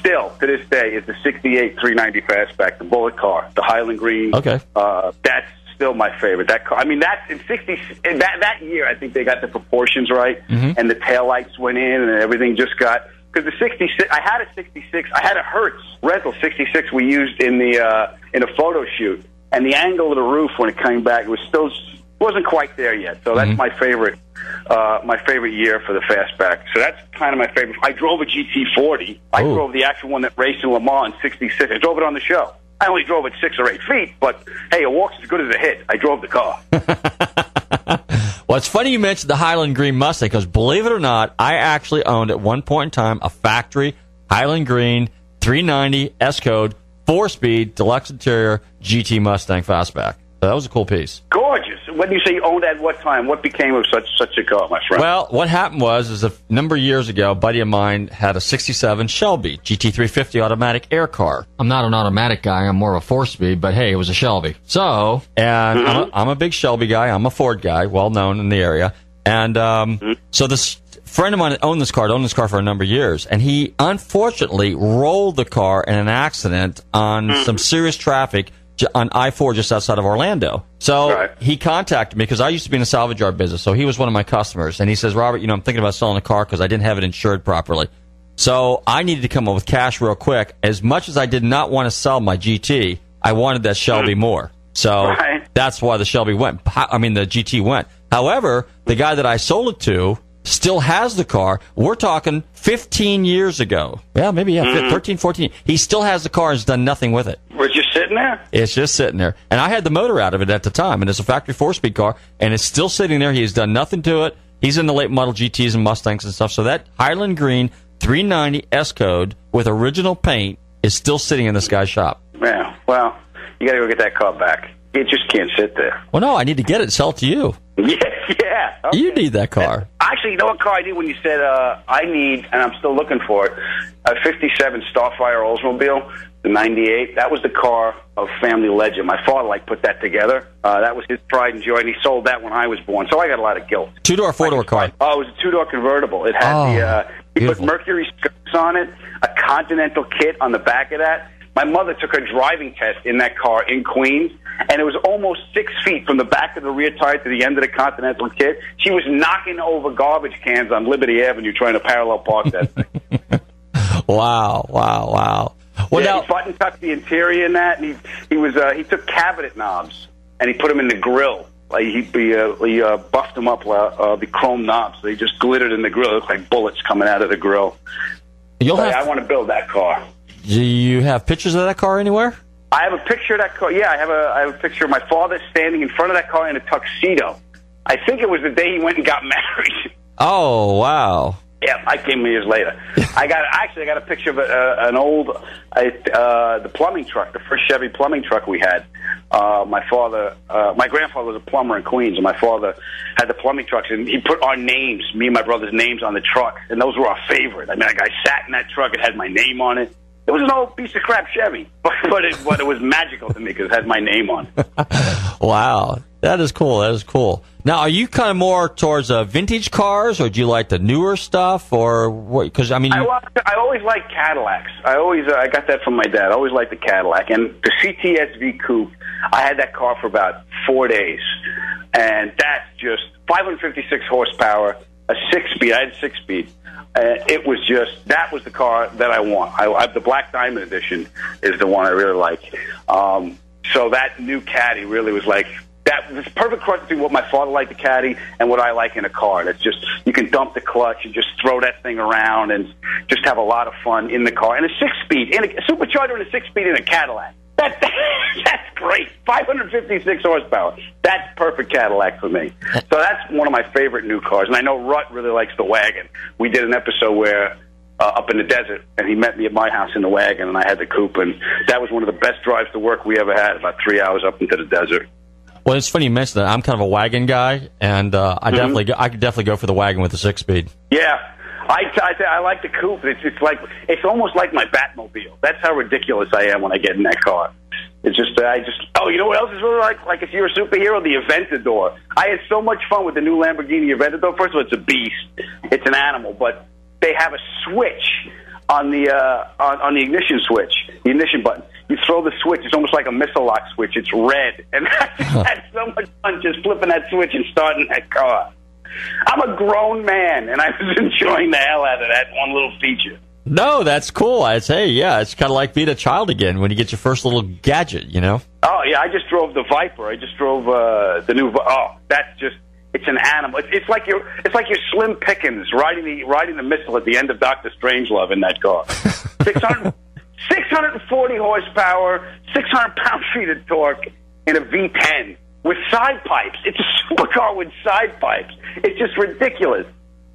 still to this day is the 68 390 fastback, the bullet car, the Highland Green. Okay. Uh, that's still my favorite. That car. I mean, that's in 60 in that that year. I think they got the proportions right, Mhm. and the taillights went in, and everything just got. Because the 66, I had a 66, I had a Hertz rental 66 we used in the uh, in a photo shoot, and the angle of the roof when it came back it was still wasn't quite there yet. So that's my favorite uh, my favorite year for the fastback. So that's kind of my favorite. I drove a GT40. I drove the actual one that raced in Le Mans in '66. I drove it on the show. I only drove it six or eight feet, but hey, a walk's as good as a hit. I drove the car. Well, it's funny you mentioned the Highland Green Mustang because believe it or not, I actually owned at one point in time a factory Highland Green 390 S code four speed deluxe interior GT Mustang fastback. So that was a cool piece. Gorgeous. When you say you owned at what time? What became of such such a car, my friend? Well, what happened was, is a number of years ago, a buddy of mine had a '67 Shelby GT350 automatic air car. I'm not an automatic guy; I'm more of a four-speed. But hey, it was a Shelby. So, and I'm, a, mm-hmm. I'm a big Shelby guy. I'm a Ford guy, well known in the area. And um, mm-hmm. so this friend of mine owned this car, owned this car for a number of years, and he unfortunately rolled the car in an accident on mm-hmm. some serious traffic j- on I four just outside of Orlando. So he contacted me because I used to be in the salvage yard business. So he was one of my customers, and he says, "Robert, you know, I'm thinking about selling the car because I didn't have it insured properly." So I needed to come up with cash real quick. As much as I did not want to sell my GT, I wanted that Shelby more. So that's why the Shelby went. I mean, the GT went. However, the guy that I sold it to still has the car. We're talking 15 years ago. Yeah, maybe, yeah, Mhm. 13, 14. He still has the car and has done nothing with it. We're just sitting there. It's just sitting there. And I had the motor out of it at the time, and it's a factory four speed car, and it's still sitting there. He has done nothing to it. He's in the late model GTs and Mustangs and stuff. So that Highland Green 390 S code with original paint is still sitting in this guy's shop. Yeah. Well, you got to go get that car back. It just can't sit there. Well, no, I need to get it and sell it to you. Yeah, yeah. Okay. You need that car. Actually, you know what car I need when you said uh, I need, and I'm still looking for it, a 57 Starfire Oldsmobile, the 98. That was the car of family legend. My father like put that together. Uh, that was his pride and joy, and he sold that when I was born. So I got a lot of guilt. Two door, four door car. Oh, it was a two door convertible. It had Oh, the uh, he put Mercury skirts on it, a Continental kit on the back of that. My mother took her driving test in that car in Queens, and it was almost six feet from the back of the rear tire to the end of the Continental kit. She was knocking over garbage cans on Liberty Avenue trying to parallel park that thing. Wow, wow, wow. Well, yeah, now, he button tucked the interior in that, and he he was uh, he took cabinet knobs and he put them in the grill. Like he he, uh, he uh, buffed them up, uh, uh, the chrome knobs. They just glittered in the grill. It looked like bullets coming out of the grill. You'll But have- I want to build that car. Do you have pictures of that car anywhere? I have a picture of that car. Yeah, I have a I have a picture of my father standing in front of that car in a tuxedo. I think it was the day he went and got married. Oh wow! Yeah, I came years later. I got actually I got a picture of a, uh, an old uh, uh, the plumbing truck, the first Chevy plumbing truck we had. Uh, my father, uh, my grandfather was a plumber in Queens, and my father had the plumbing trucks, and he put our names, me and my brother's names, on the truck, and those were our favorite. I mean, like I sat in that truck; it had my name on it. It was an old piece of crap Chevy, but but it, but it was magical to me because it had my name on. it. Wow, that is cool. That is cool. Now, are you kind of more towards uh, vintage cars, or do you like the newer stuff, or what? Because I mean, I, you, I always liked Cadillacs. I always uh, I got that from my dad. I always liked the Cadillac and the CTSV coupe. I had that car for about four days, and that's just 556 horsepower, a six speed. I had six speed. Uh, it was just that was the car that I want. I, I the Black Diamond Edition is the one I really like. Um, so that new Caddy really was like that was perfect cross between what my father liked the Caddy and what I like in a car. That's just you can dump the clutch and just throw that thing around and just have a lot of fun in the car. And a six speed, in a, a supercharger and a six speed in a Cadillac. That, that's great. 556 horsepower. That's perfect Cadillac for me. So that's one of my favorite new cars. And I know Rut really likes the wagon. We did an episode where uh, up in the desert, and he met me at my house in the wagon, and I had the coupe, and that was one of the best drives to work we ever had. About three hours up into the desert. well, it's funny you mentioned that. I'm kind of a wagon guy, and uh, I Mhm. definitely, I could definitely go for the wagon with the six speed. Yeah, I, I, I like the coupe. It's, it's like it's almost like my Batmobile. That's how ridiculous I am when I get in that car. It's just I just oh you know what else is really like like if you're a superhero the Aventador. I had so much fun with the new Lamborghini Aventador. First of all, it's a beast. It's an animal, but they have a switch on the uh, on, on the ignition switch, the ignition button. You throw the switch. It's almost like a missile lock switch. It's red, and I just had so much fun just flipping that switch and starting that car. I'm a grown man, and I was enjoying the hell out of that one little feature. No, that's cool. I'd say, yeah, it's kind of like being a child again when you get your first little gadget, you know? Oh yeah, I just drove the Viper. I just drove uh, the new. Oh, that's just. It's an animal. It's, it's like you're. It's like you're Slim Pickens riding the riding the missile at the end of Doctor Strangelove in that car. 600, 640 horsepower, 600 pound feet of torque in a V10 with side pipes. It's a supercar with side pipes. It's just ridiculous.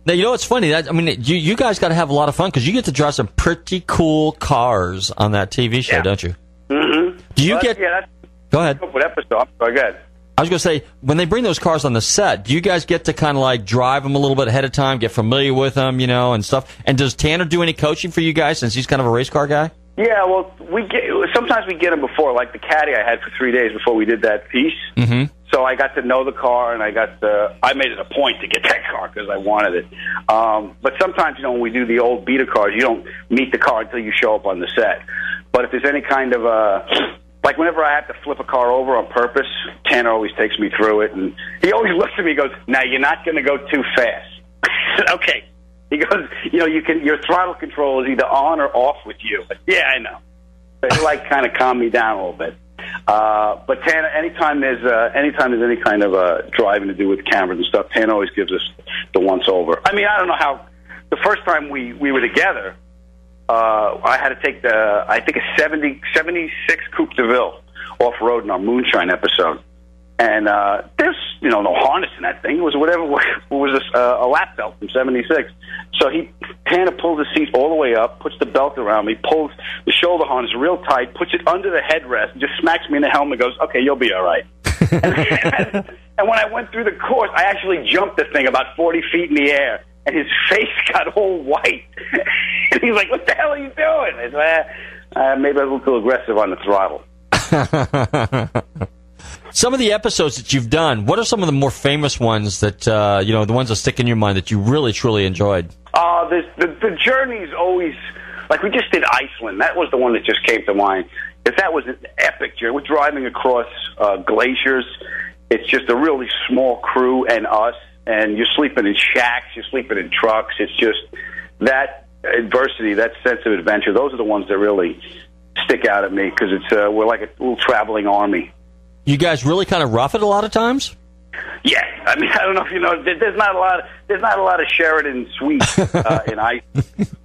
Now, you know what's funny? That I mean, you you guys got to have a lot of fun because you get to drive some pretty cool cars on that TV show, don't you? Mm-hmm. Do you Well, get? Yeah, Go ahead. what episode. Go ahead. I was going to say when they bring those cars on the set, do you guys get to kind of like drive them a little bit ahead of time, get familiar with them, you know, and stuff? And does Tanner do any coaching for you guys since he's kind of a race car guy? Yeah, well, we get sometimes we get them before, like the caddy I had for three days before we did that piece. Mm-hmm. So I got to know the car, and I got the. I made it a point to get that car because I wanted it. Um, but sometimes, you know, when we do the old beta cars, you don't meet the car until you show up on the set. But if there's any kind of uh like whenever I have to flip a car over on purpose, Tanner always takes me through it, and he always looks at me and goes, "Now you're not going to go too fast." Okay. He goes, "You know, you can your throttle control is either on or off with you." yeah, I know. They like kind of calm me down a little bit. Uh, but Tanner, anytime there's uh, anytime there's any kind of uh, driving to do with cameras and stuff, Tanner always gives us the once over. I mean, I don't know how. The first time we we were together, uh, I had to take the I think a 70, 76 Coupe de Ville off road in our moonshine episode, and uh, there's you know no harness in that thing. It was whatever it was a, uh, a lap belt from '76. So he Tanner pulls the seat all the way up, puts the belt around me, pulls the shoulder harness real tight, puts it under the headrest, just smacks me in the helmet. Goes, okay, you'll be all right. and, and when I went through the course, I actually jumped the thing about 40 feet in the air, and his face got all white. and he's like, "What the hell are you doing?" I said, eh, uh, "Maybe I was a little too aggressive on the throttle." Some of the episodes that you've done, what are some of the more famous ones that uh, you know, the ones that stick in your mind that you really truly enjoyed? Uh, the, the the journey's always like we just did Iceland. That was the one that just came to mind. If that was an epic journey, we're driving across uh, glaciers. It's just a really small crew and us, and you're sleeping in shacks, you're sleeping in trucks. It's just that adversity, that sense of adventure. Those are the ones that really stick out at me because it's uh, we're like a little traveling army. You guys really kind of rough it a lot of times? Yeah, I mean, I don't know if you know, there's not a lot. There's not a lot of Sheraton Suite uh, in Iceland.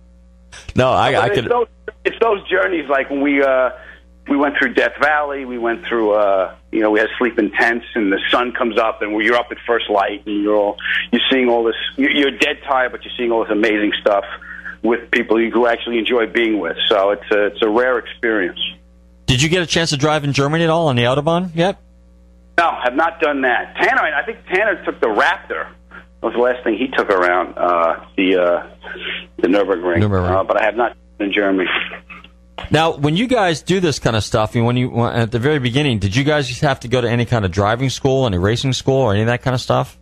No, I, I But could. It's those, it's those journeys like when we uh, we went through Death Valley. We went through uh, you know we had sleep in tents, and the sun comes up, and you're up at first light, and you're all you're seeing all this. you- You're dead tired, but you're seeing all this amazing stuff with people you who actually enjoy being with. So it's a it's a rare experience. Did you get a chance to drive in Germany at all on the Autobahn yet? No, have not done that. Tanner, I think Tanner took the Raptor. That was the last thing he took around uh, the uh, the Nurburgring. Uh, but I have not been in Germany. Now, when you guys do this kind of stuff, and when you at the very beginning, did you guys have to go to any kind of driving school, any racing school, or any of that kind of stuff?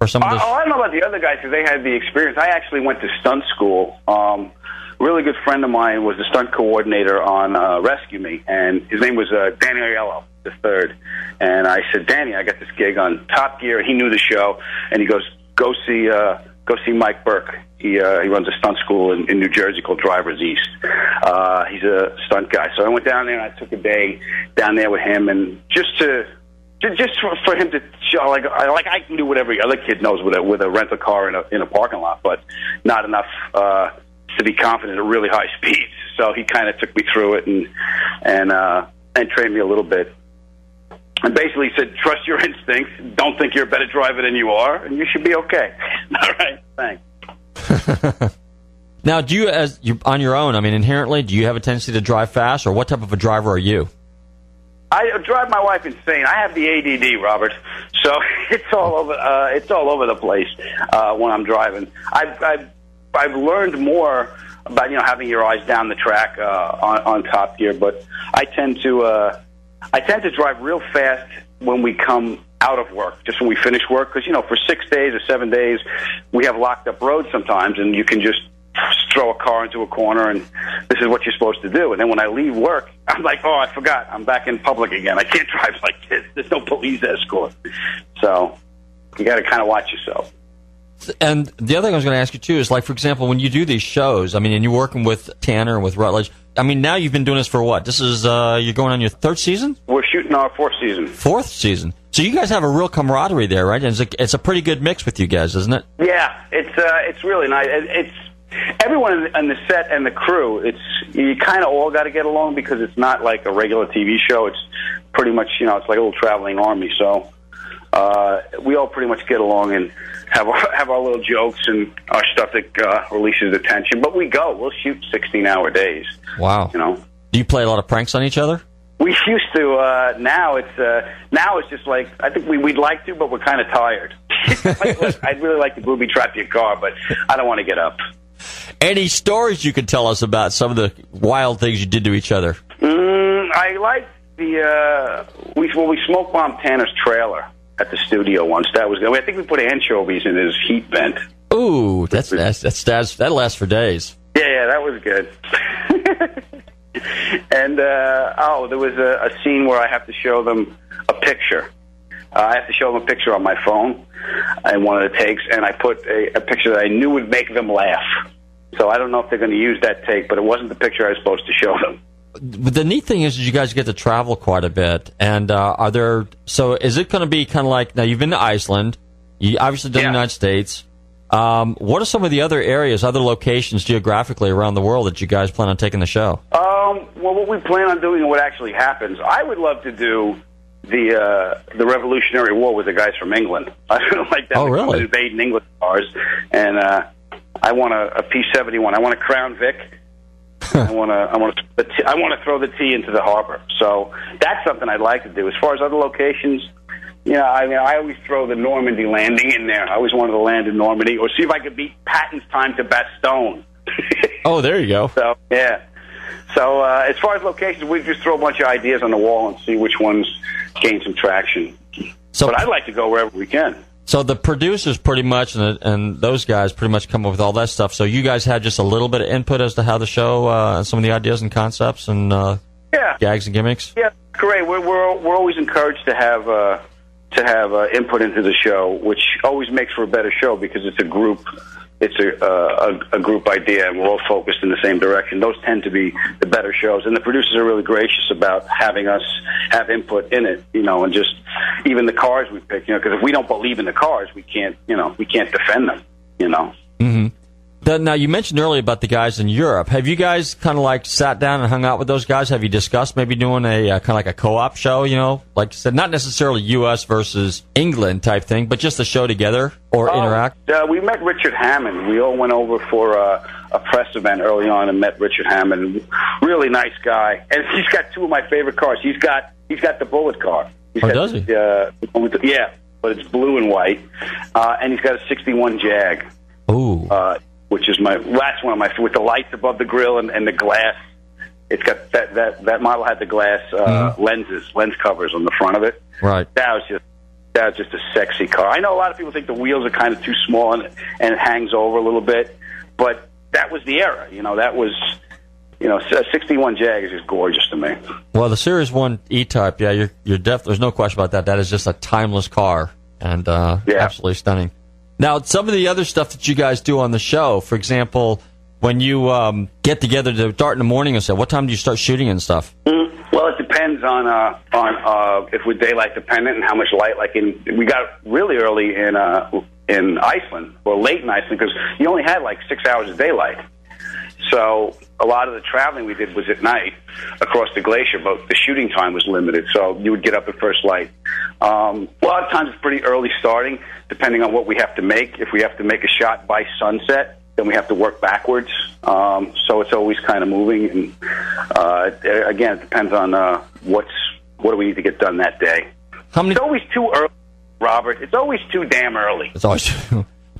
Or some of Oh, this? oh, I don't know about the other guys because they had the experience. I actually went to stunt school. Um, really good friend of mine was the stunt coordinator on uh, Rescue Me, and his name was uh, Danny Aiello the third. And I said, Danny, I got this gig on Top Gear. He knew the show, and he goes, go see uh, go see Mike Burke. He uh, he runs a stunt school in, in New Jersey called Drivers East. Uh, he's a stunt guy. So I went down there and I took a day down there with him, and just to just for, for him to show like I like I can do what every other kid knows with a with a rental car in a in a parking lot, but not enough uh, to be confident at really high speeds. So he kind of took me through it and and uh, and trained me a little bit. And basically said, trust your instincts. Don't think you're a better driver than you are, and you should be okay. All right, thanks. Now, do you, as you on your own, I mean, inherently, do you have a tendency to drive fast, or what type of a driver are you? I drive my wife insane. I have the ADD, Robert. So it's all over. Uh, it's all over the place uh, when I'm driving. I've, I've I've learned more about you know having your eyes down the track uh, on, on Top Gear, but I tend to uh, I tend to drive real fast when we come out of work, just when we finish work, because you know for six days or seven days we have locked up roads sometimes, and you can just throw a car into a corner and this is what you're supposed to do. And then when I leave work, I'm like, oh, I forgot. I'm back in public again. I can't drive like this. There's no police escort. So you got to kind of watch yourself. And the other thing I was going to ask you too is, like, for example, when you do these shows, I mean, and you're working with Tanner and with Rutledge. I mean, now you've been doing this for what? This is uh, you're going on your third season, We're shooting our fourth season. fourth season. So you guys have a real camaraderie there, right? And it's a, it's a pretty good mix with you guys, isn't it? Yeah, it's uh, it's really nice. It's everyone on the set and the crew. It's you kind of all got to get along because it's not like a regular TV show. It's pretty much you know it's like a little traveling army. So uh, we all pretty much get along and have our, have our little jokes and our stuff that uh, releases attention. But we go. We'll shoot sixteen hour days. Wow. You know. Do you play a lot of pranks on each other? We used to. Uh, now it's uh, now it's just like I think we, we'd like to, but we're kind of tired. like, look, I'd really like to booby trap your car, but I don't want to get up. Any stories you could tell us about some of the wild things you did to each other? Mm, I like the uh, we well we smoke bomb Tanner's trailer at the studio once. That was good. I think we put anchovies in his heat vent. Ooh, that's that's that's, that's that lasts for days. Yeah, yeah, that was good. and uh, oh, there was a, a scene where I have to show them a picture. Uh, I have to show them a picture on my phone in one of the takes, and I put a, a picture that I knew would make them laugh. So I don't know if they're going to use that take, but it wasn't the picture I was supposed to show them. The neat thing is, is you guys get to travel quite a bit. And uh, are there? So is it going to be kind of like now? You've been to Iceland. You obviously done the United States. Um, what are some of the other areas, other locations geographically around the world that you guys plan on taking the show? Um, well, what we plan on doing and what actually happens, I would love to do the uh, the Revolutionary War with the guys from England. I feel like that. Oh, really? invading England cars, and uh, I want a, a P seventy one. I want a Crown Vic. I want to. I want to. I want to throw the tea into the harbor. So that's something I'd like to do. As far as other locations, you know, I mean, I always throw the Normandy landing in there. I always wanted to land in Normandy, or see if I could beat Patton's time to Bastogne. Oh, there you go. So yeah. So uh, as far as locations, we just throw a bunch of ideas on the wall and see which ones gain some traction. So, but I'd like to go wherever we can. So the producers pretty much and, and those guys pretty much come up with all that stuff. So you guys had just a little bit of input as to how the show, uh, some of the ideas and concepts and uh, Yeah. gags and gimmicks. Yeah, great. We're we're we're always encouraged to have uh, to have uh, input into the show, which always makes for a better show because it's a group. It's a, uh, a a group idea, and we're all focused in the same direction. Those tend to be the better shows, and the producers are really gracious about having us have input in it. You know, and just even the cars we pick. You know, because if we don't believe in the cars, we can't. You know, we can't defend them. You know. hmm Now you mentioned earlier about the guys in Europe. Have you guys kind of like sat down and hung out with those guys? Have you discussed maybe doing a uh, kind of like a co-op show? You know, like you said, not necessarily U.S. versus England type thing, but just a show together or Oh, interact. Uh, we met Richard Hammond. We all went over for uh, a press event early on and met Richard Hammond. Really nice guy, and he's got two of my favorite cars. He's got he's got the Bullet car. He's Oh, got, does he? Uh, yeah, but it's blue and white, uh, and he's got a '61 Jag. Ooh. Uh, which is my last one of my with the lights above the grill and, and the glass. It's got that that that model had the glass uh, lenses, lens covers on the front of it. Right. That was just that was just a sexy car. I know a lot of people think the wheels are kind of too small and and it hangs over a little bit, but that was the era. You know, that was you know, a 61 Jag is just gorgeous to me. Well, the Series One E-Type, yeah, you're you're def- There's no question about that. That is just a timeless car and uh, absolutely stunning. Now, some of the other stuff that you guys do on the show, for example, when you um, get together to start in the morning and stuff, what time do you start shooting and stuff? Well, it depends on uh, on uh, if we're daylight dependent and how much light. Like in, we got really early in uh, in Iceland or late in Iceland because you only had like six hours of daylight. So a lot of the traveling we did was at night across the glacier, but the shooting time was limited. So you would get up at first light. Um, a lot of times it's pretty early starting, depending on what we have to make. If we have to make a shot by sunset, then we have to work backwards. Um, so it's always kind of moving. And uh, again, it depends on uh, what's what do we need to get done that day. How many? It's always too early, Robert. It's always too damn early. It's always.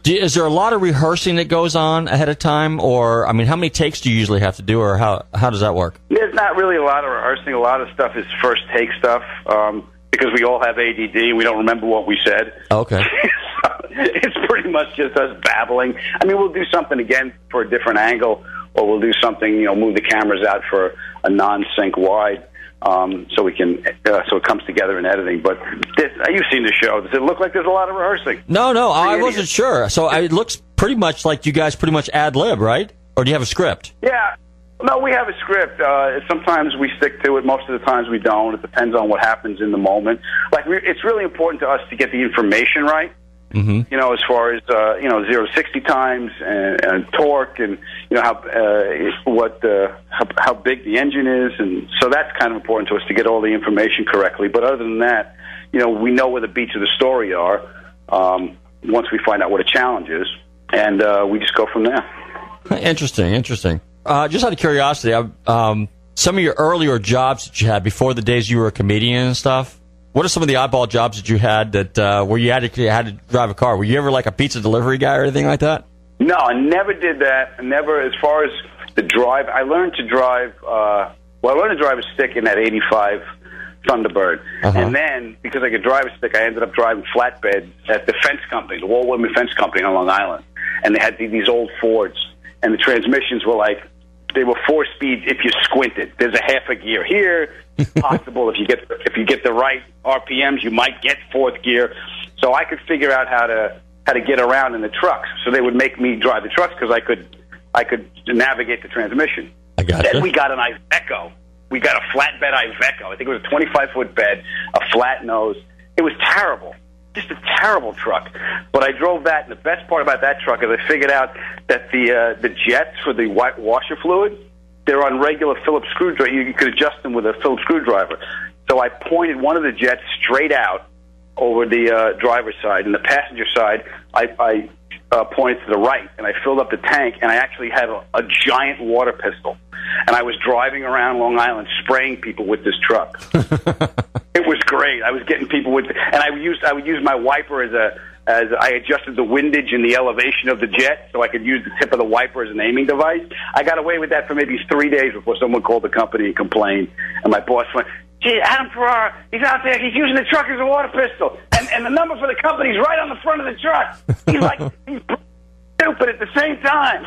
Do is there a lot of rehearsing that goes on ahead of time, or I mean, how many takes do you usually have to do, or how how does that work? There's not really a lot of rehearsing. A lot of stuff is first take stuff um, because we all have ADD. and We don't remember what we said. Okay. it's pretty much just us babbling. I mean, we'll do something again for a different angle, or we'll do something, you know, move the cameras out for a non-sync wide, um, so we can, uh, so it comes together in editing. But this, uh, you've seen the show. Does it look like there's a lot of rehearsing? No, no, I wasn't sure. So I, it looks pretty much like you guys pretty much ad lib, right? Or do you have a script? Yeah. No, we have a script. Uh, sometimes we stick to it. Most of the times we don't. It depends on what happens in the moment. Like, we it's really important to us to get the information right. Mm-hmm. you know, as far as uh, you know, zero to sixty times and, and torque, and you know how uh, what uh, how, how big the engine is, and so that's kind of important to us to get all the information correctly. But other than that, you know, we know where the beats of the story are um, once we find out what a challenge is, and uh, we just go from there. Interesting, interesting. Uh, just out of curiosity, I, um, some of your earlier jobs that you had before the days you were a comedian and stuff. What are some of the oddball jobs that you had that uh, where you had to you had to drive a car? Were you ever like a pizza delivery guy or anything like that? No, I never did that. Never, as far as the drive, I learned to drive. Uh, well, I learned to drive a stick in that '85 Thunderbird, Uh-huh. and then because I could drive a stick, I ended up driving flatbed at the fence company, the Wall Women Fence Company on Long Island, and they had these old Fords, and the transmissions were like they were four speeds if you squinted. There's a half a gear here. Possible if you get if you get the right RPMs, you might get fourth gear. So I could figure out how to how to get around in the trucks. So they would make me drive the trucks because I could I could navigate the transmission. I got Then we got an Iveco. We got a flatbed Iveco. I think it was a 25 foot bed, a flat nose. It was terrible. Just a terrible truck. But I drove that, and the best part about that truck is I figured out that the uh, the jets for the white washer fluid, they're on regular Phillips screwdriver. You could adjust them with a Phillips screwdriver. So I pointed one of the jets straight out over the uh, driver's side, and the passenger side, I, I uh, pointed to the right, and I filled up the tank, and I actually had a, a giant water pistol, and I was driving around Long Island spraying people with this truck. it was great. I was getting people with, and I would use I would use my wiper as a as I adjusted the windage and the elevation of the jet, so I could use the tip of the wiper as an aiming device. I got away with that for maybe three days before someone called the company and complained, and my boss went. Gee, Adam Ferrara, he's out there, he's using the truck as a water pistol. And, and the number for the company's right on the front of the truck. He's like, he's stupid at the same time.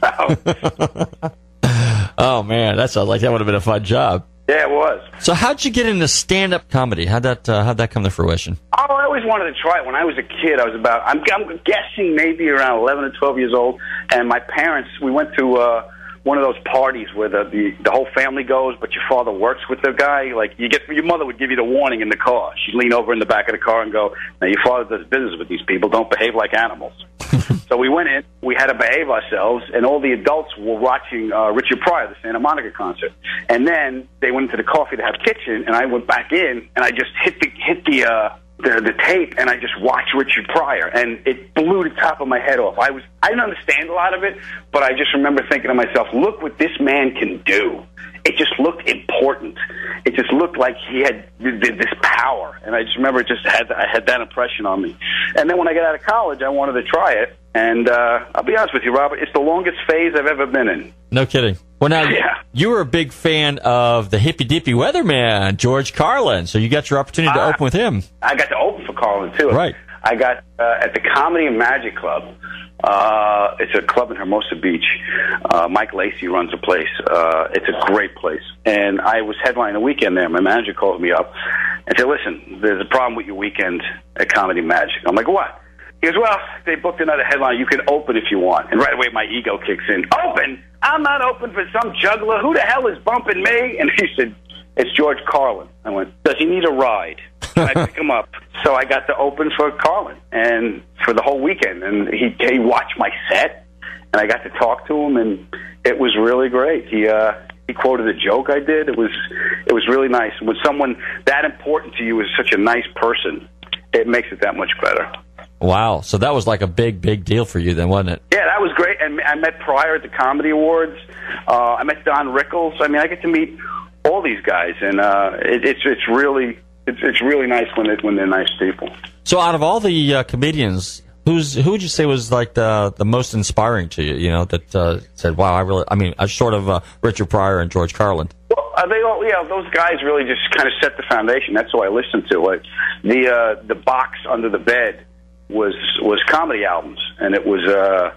so, Oh man, that sounds like that would have been a fun job. yeah, it was. So how'd you get into stand up comedy? How'd that uh, how'd that come to fruition? Oh, I always wanted to try it. When I was a kid, I was about, I'm, I'm guessing maybe around 11 or 12 years old. And my parents, we went to, uh, one of those parties where the, the the whole family goes, but your father works with the guy. Like you get your mother would give you the warning in the car. She'd lean over in the back of the car and go, "Now your father does business with these people. Don't behave like animals." so we went in. We had to behave ourselves, and all the adults were watching uh, Richard Pryor, the Santa Monica concert. And then they went into the coffee to have kitchen, and I went back in, and I just hit the hit the. Uh, the the tape and I just watched Richard Pryor and it blew the top of my head off. I was I didn't understand a lot of it, but I just remember thinking to myself, look what this man can do. It just looked important. It just looked like he had th- th- this power, and I just remember it just had I had that impression on me. And then when I got out of college, I wanted to try it, and uh, I'll be honest with you, Robert, it's the longest phase I've ever been in. No kidding. Well, now you were a big fan of the hippy dippy weatherman George Carlin, so you got your opportunity to Ah. open with him. I got to open for Carlin too. Right. I got uh, at the Comedy and Magic Club. Uh, it's a club in Hermosa Beach. Uh, Mike Lacey runs the place. Uh, it's a great place. And I was headlining a weekend there. My manager called me up and said, "Listen, there's a problem with your weekend at Comedy Magic." I'm like, "What?" Goes, "Well, they booked another headline. You can open if you want." And right away, my ego kicks in. Open? I'm not open for some juggler. Who the hell is bumping me? And he said, "It's George Carlin." I went, "Does he need a ride?" Can I pick him up? So I got to open for Carlin and for the whole weekend, and he he watched my set, and I got to talk to him, and it was really great. He uh, he quoted a joke I did. It was it was really nice. When someone that important to you is such a nice person, it makes it that much better. Wow, so that was like a big, big deal for you then, wasn't it? Yeah, that was great. And I met Pryor at the Comedy Awards. Uh, I met Don Rickles. I mean, I get to meet all these guys, and uh, it, it's it's really it's it's really nice when it, when they're nice people. So, out of all the uh, comedians, who's who would you say was like the the most inspiring to you? You know, that uh, said, "Wow, I really." I mean, uh, short of uh, Richard Pryor and George Carlin. Well, uh, they all yeah, those guys really just kind of set the foundation. That's who I listened to. Like the uh, the box under the bed was was comedy albums, and it was uh,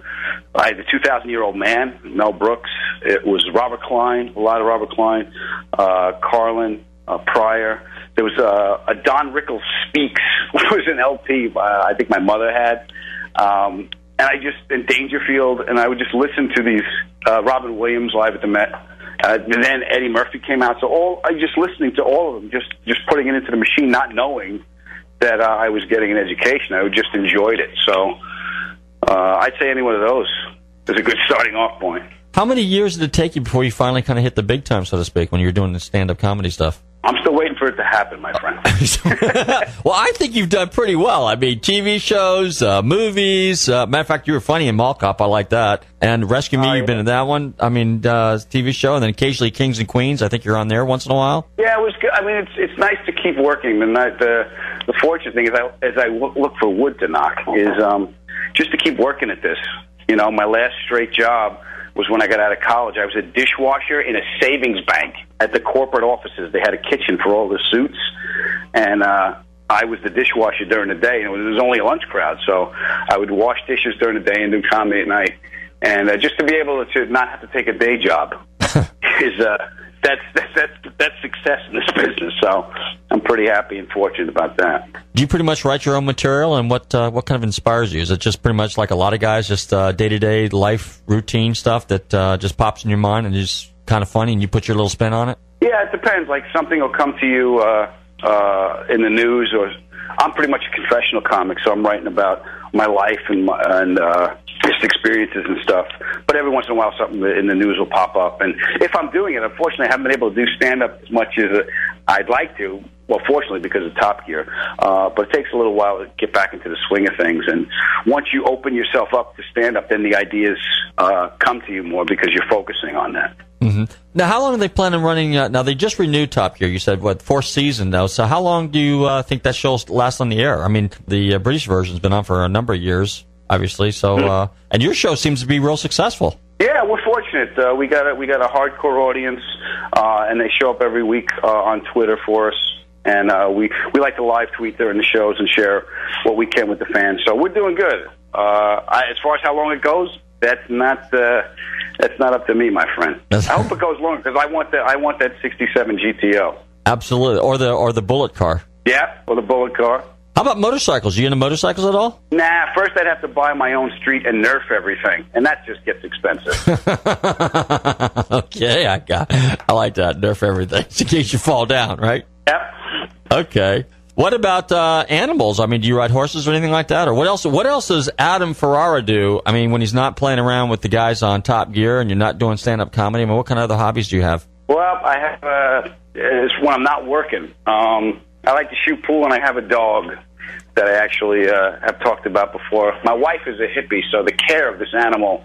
I had the two thousand year old man, Mel Brooks. It was Robert Klein, a lot of Robert Klein, uh, Carlin, uh, Pryor. There was uh, a Don Rickles speaks, which was an LP. Uh, I think my mother had. Um, and I just in Dangerfield, and I would just listen to these uh, Robin Williams live at the Met. Uh, then Eddie Murphy came out. So all I just listening to all of them, just just putting it into the machine, not knowing that uh, I was getting an education. I just enjoyed it. So uh, I'd say any one of those is a good starting off point. How many years did it take you before you finally kind of hit the big time, so to speak, when you were doing the stand up comedy stuff? I'm still waiting for it to happen, my friend. Well, I think you've done pretty well. I mean, TV shows, uh, movies. Uh, matter of fact, you were funny in Mall Cop. I like that. And Rescue Me, you've been in that one. I mean, uh, TV show, and then occasionally Kings and Queens. I think you're on there once in a while. Yeah, it was good. I mean, it's it's nice to keep working. The the the fortunate thing is, I, as I look, look for wood to knock, is um, just to keep working at this. You know, my last straight job was when I got out of college. I was a dishwasher in a savings bank at the corporate offices. They had a kitchen for all the suits, and uh, I was the dishwasher during the day. And it was, it was only a lunch crowd, so I would wash dishes during the day and do comedy at night. And uh, just to be able to not have to take a day job is uh, that's that's that's that's success in this business. So I'm pretty happy and fortunate about that. Do you pretty much write your own material, and what uh, what kind of inspires you? Is it just pretty much like a lot of guys, just day to day life routine stuff that uh, just pops in your mind and is kind of funny, and you put your little spin on it? Yeah, it depends. Like something will come to you uh, uh, in the news, or I'm pretty much a confessional comic, so I'm writing about my life and my, and uh, just experiences and stuff. But every once in a while, something in the news will pop up. And if I'm doing it, unfortunately, I haven't been able to do stand up as much as I'd like to. Well, fortunately, because of Top Gear. Uh, but it takes a little while to get back into the swing of things. And once you open yourself up to stand up, then the ideas uh, come to you more because you're focusing on that. hmm Now, how long are they planning on running? Uh, now, they just renewed Top Gear. You said what fourth season though. So, how long do you uh, think that show will last on the air? I mean, the uh, British version's been on for a number of years, obviously. So, uh, and your show seems to be real successful. Yeah, we're fortunate. Uh, we got a, we got a hardcore audience, uh, and they show up every week uh, on Twitter for us. And uh, we we like to live tweet during the shows and share what we can with the fans. So we're doing good. Uh, I, as far as how long it goes, that's not uh, that's not up to me, my friend. I hope it goes longer because I want that I want that '67 GTO. Absolutely, or the or the bullet car. Yeah, or the bullet car. How about motorcycles? You into motorcycles at all? Nah, first I'd have to buy my own street and nerf everything, and that just gets expensive. okay, I got. I like that. Nerf everything in case you fall down, right? Yep. Okay. What about uh, animals? I mean, do you ride horses or anything like that, or what else? What else does Adam Ferrara do? I mean, when he's not playing around with the guys on Top Gear and you're not doing stand-up comedy, I mean, what kind of other hobbies do you have? Well, I have uh, it's when I'm not working. Um, I like to shoot pool, and I have a dog that I actually uh, have talked about before. My wife is a hippie, so the care of this animal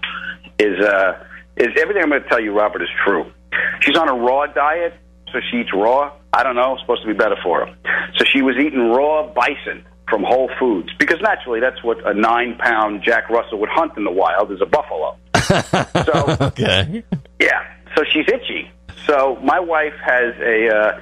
is uh, is everything I'm going to tell you, Robert, is true. She's on a raw diet, so she eats raw. I don't know, it's supposed to be better for her. So she was eating raw bison from Whole Foods because naturally that's what a nine pound Jack Russell would hunt in the wild is a buffalo. so okay. yeah, so she's itchy. So my wife has a. Uh, uh,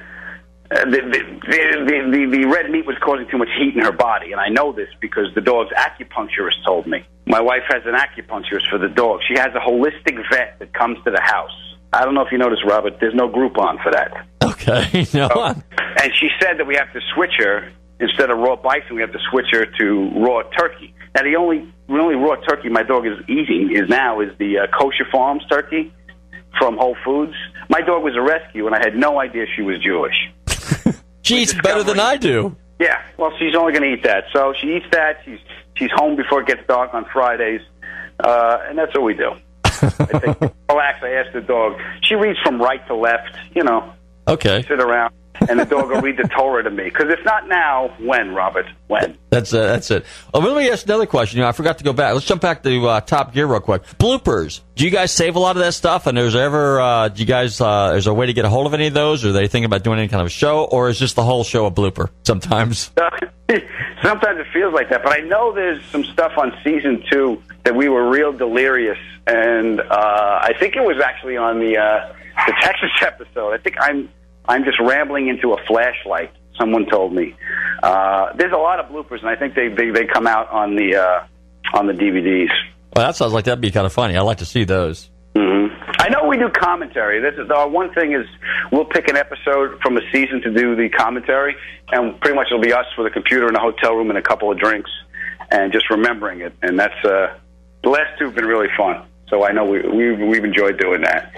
the, the, the, the, the red meat was causing too much heat in her body, and I know this because the dog's acupuncturist told me. My wife has an acupuncturist for the dog. She has a holistic vet that comes to the house. I don't know if you noticed, Robert. There's no Groupon for that. Okay. No. So- and she said that we have to switch her instead of raw bison. We have to switch her to raw turkey. Now, the only the only raw turkey my dog is eating is now is the uh, kosher farms turkey from Whole Foods. My dog was a rescue, and I had no idea she was Jewish. She eats better than I do. Yeah, well, she's only going to eat that. So she eats that. She's she's home before it gets dark on Fridays, uh, and that's what we do. I think, relax. I asked the dog. She reads from right to left. You know, Okay. sit around, and the dog will read the Torah to me. Because if not now, when, Robert? When? That's uh, that's it. Oh, let me ask another question. You know, I forgot to go back. Let's jump back to uh, Top Gear real quick. Bloopers. Do you guys save a lot of that stuff? And is there ever? Uh, do you guys? Uh, is there a way to get a hold of any of those? Or are they thinking about doing any kind of a show? Or is just the whole show a blooper? Sometimes. Sometimes it feels like that, but I know there's some stuff on season two that we were real delirious, and uh, I think it was actually on the uh, the Texas episode. I think I'm I'm just rambling into a flashlight. Someone told me uh, there's a lot of bloopers, and I think they they, they come out on the uh, on the DVDs. Well, that sounds like that'd be kind of funny. I'd like to see those. hmm I know we do commentary. This is our one thing is we'll pick an episode from a season to do the commentary, and pretty much it'll be us with a computer in a hotel room and a couple of drinks, and just remembering it. And that's uh, the last two have been really fun. So I know we, we we've enjoyed doing that.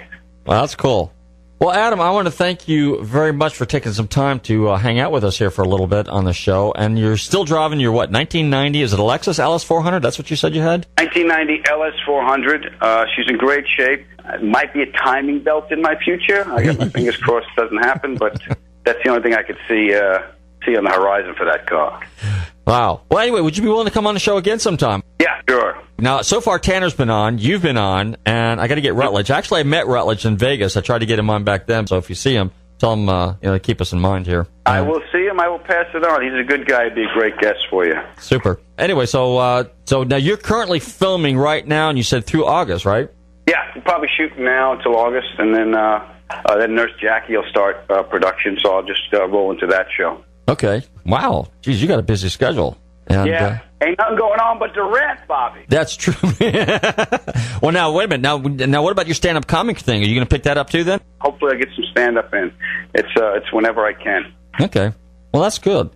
Well, that's cool. Well, Adam, I want to thank you very much for taking some time to uh, hang out with us here for a little bit on the show. And you're still driving your what? 1990? Is it a Lexus LS 400? That's what you said you had. 1990 LS 400. Uh, she's in great shape. It might be a timing belt in my future. I got my fingers crossed it doesn't happen, but that's the only thing I could see uh, see on the horizon for that car. Wow. Well, anyway, would you be willing to come on the show again sometime? Yeah, sure. Now, so far, Tanner's been on, you've been on, and I got to get Rutledge. Actually, I met Rutledge in Vegas. I tried to get him on back then. So if you see him, tell him uh, you know keep us in mind here. I will see him. I will pass it on. He's a good guy. He'd be a great guest for you. Super. Anyway, so uh, so now you're currently filming right now, and you said through August, right? Yeah, we'll probably shoot now until August, and then uh, uh, then Nurse Jackie will start uh, production. So I'll just uh, roll into that show. Okay. Wow. Geez, you got a busy schedule. And, yeah, uh, ain't nothing going on but the rent, Bobby. that's true. well, now wait a minute. Now, now, what about your stand-up comic thing? Are you going to pick that up too? Then? Hopefully, I get some stand up in. It's uh, it's whenever I can. Okay. Well, that's good.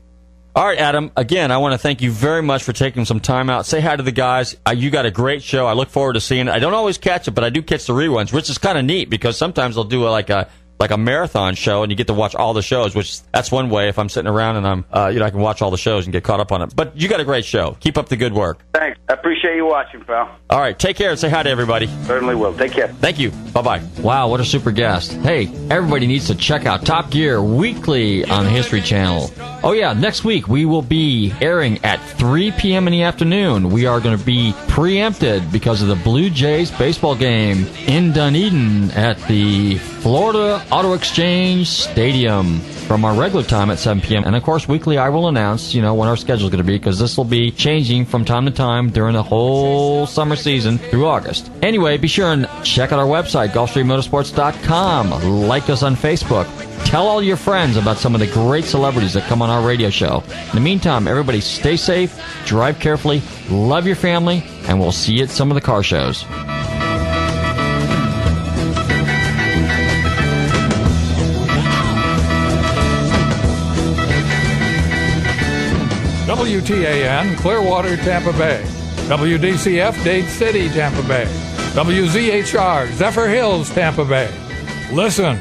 All right, Adam. Again, I want to thank you very much for taking some time out. Say hi to the guys. Uh, you got a great show. I look forward to seeing it. I don't always catch it, but I do catch the reruns, which is kind of neat because sometimes they'll do a, like a like a marathon show, and you get to watch all the shows. Which that's one way. If I'm sitting around and I'm, uh, you know, I can watch all the shows and get caught up on it. But you got a great show. Keep up the good work. Thanks. I appreciate you watching, pal. All right, take care and say hi to everybody. Certainly will. Take care. Thank you. Bye bye. Wow, what a super guest. Hey, everybody needs to check out Top Gear weekly on the History Channel. Oh, yeah, next week we will be airing at 3 p.m. in the afternoon. We are going to be preempted because of the Blue Jays baseball game in Dunedin at the Florida Auto Exchange Stadium from our regular time at 7 p.m. And of course, weekly I will announce, you know, when our schedule is going to be because this will be changing from time to time during the whole summer season through August. Anyway, be sure and check out our website, GulfstreamMotorsports.com. Like us on Facebook. Tell all your friends about some of the great celebrities that come on our radio show. In the meantime, everybody stay safe, drive carefully, love your family, and we'll see you at some of the car shows. WTAN Clearwater, Tampa Bay. WDCF Dade City, Tampa Bay. WZHR Zephyrhills, Tampa Bay. Listen,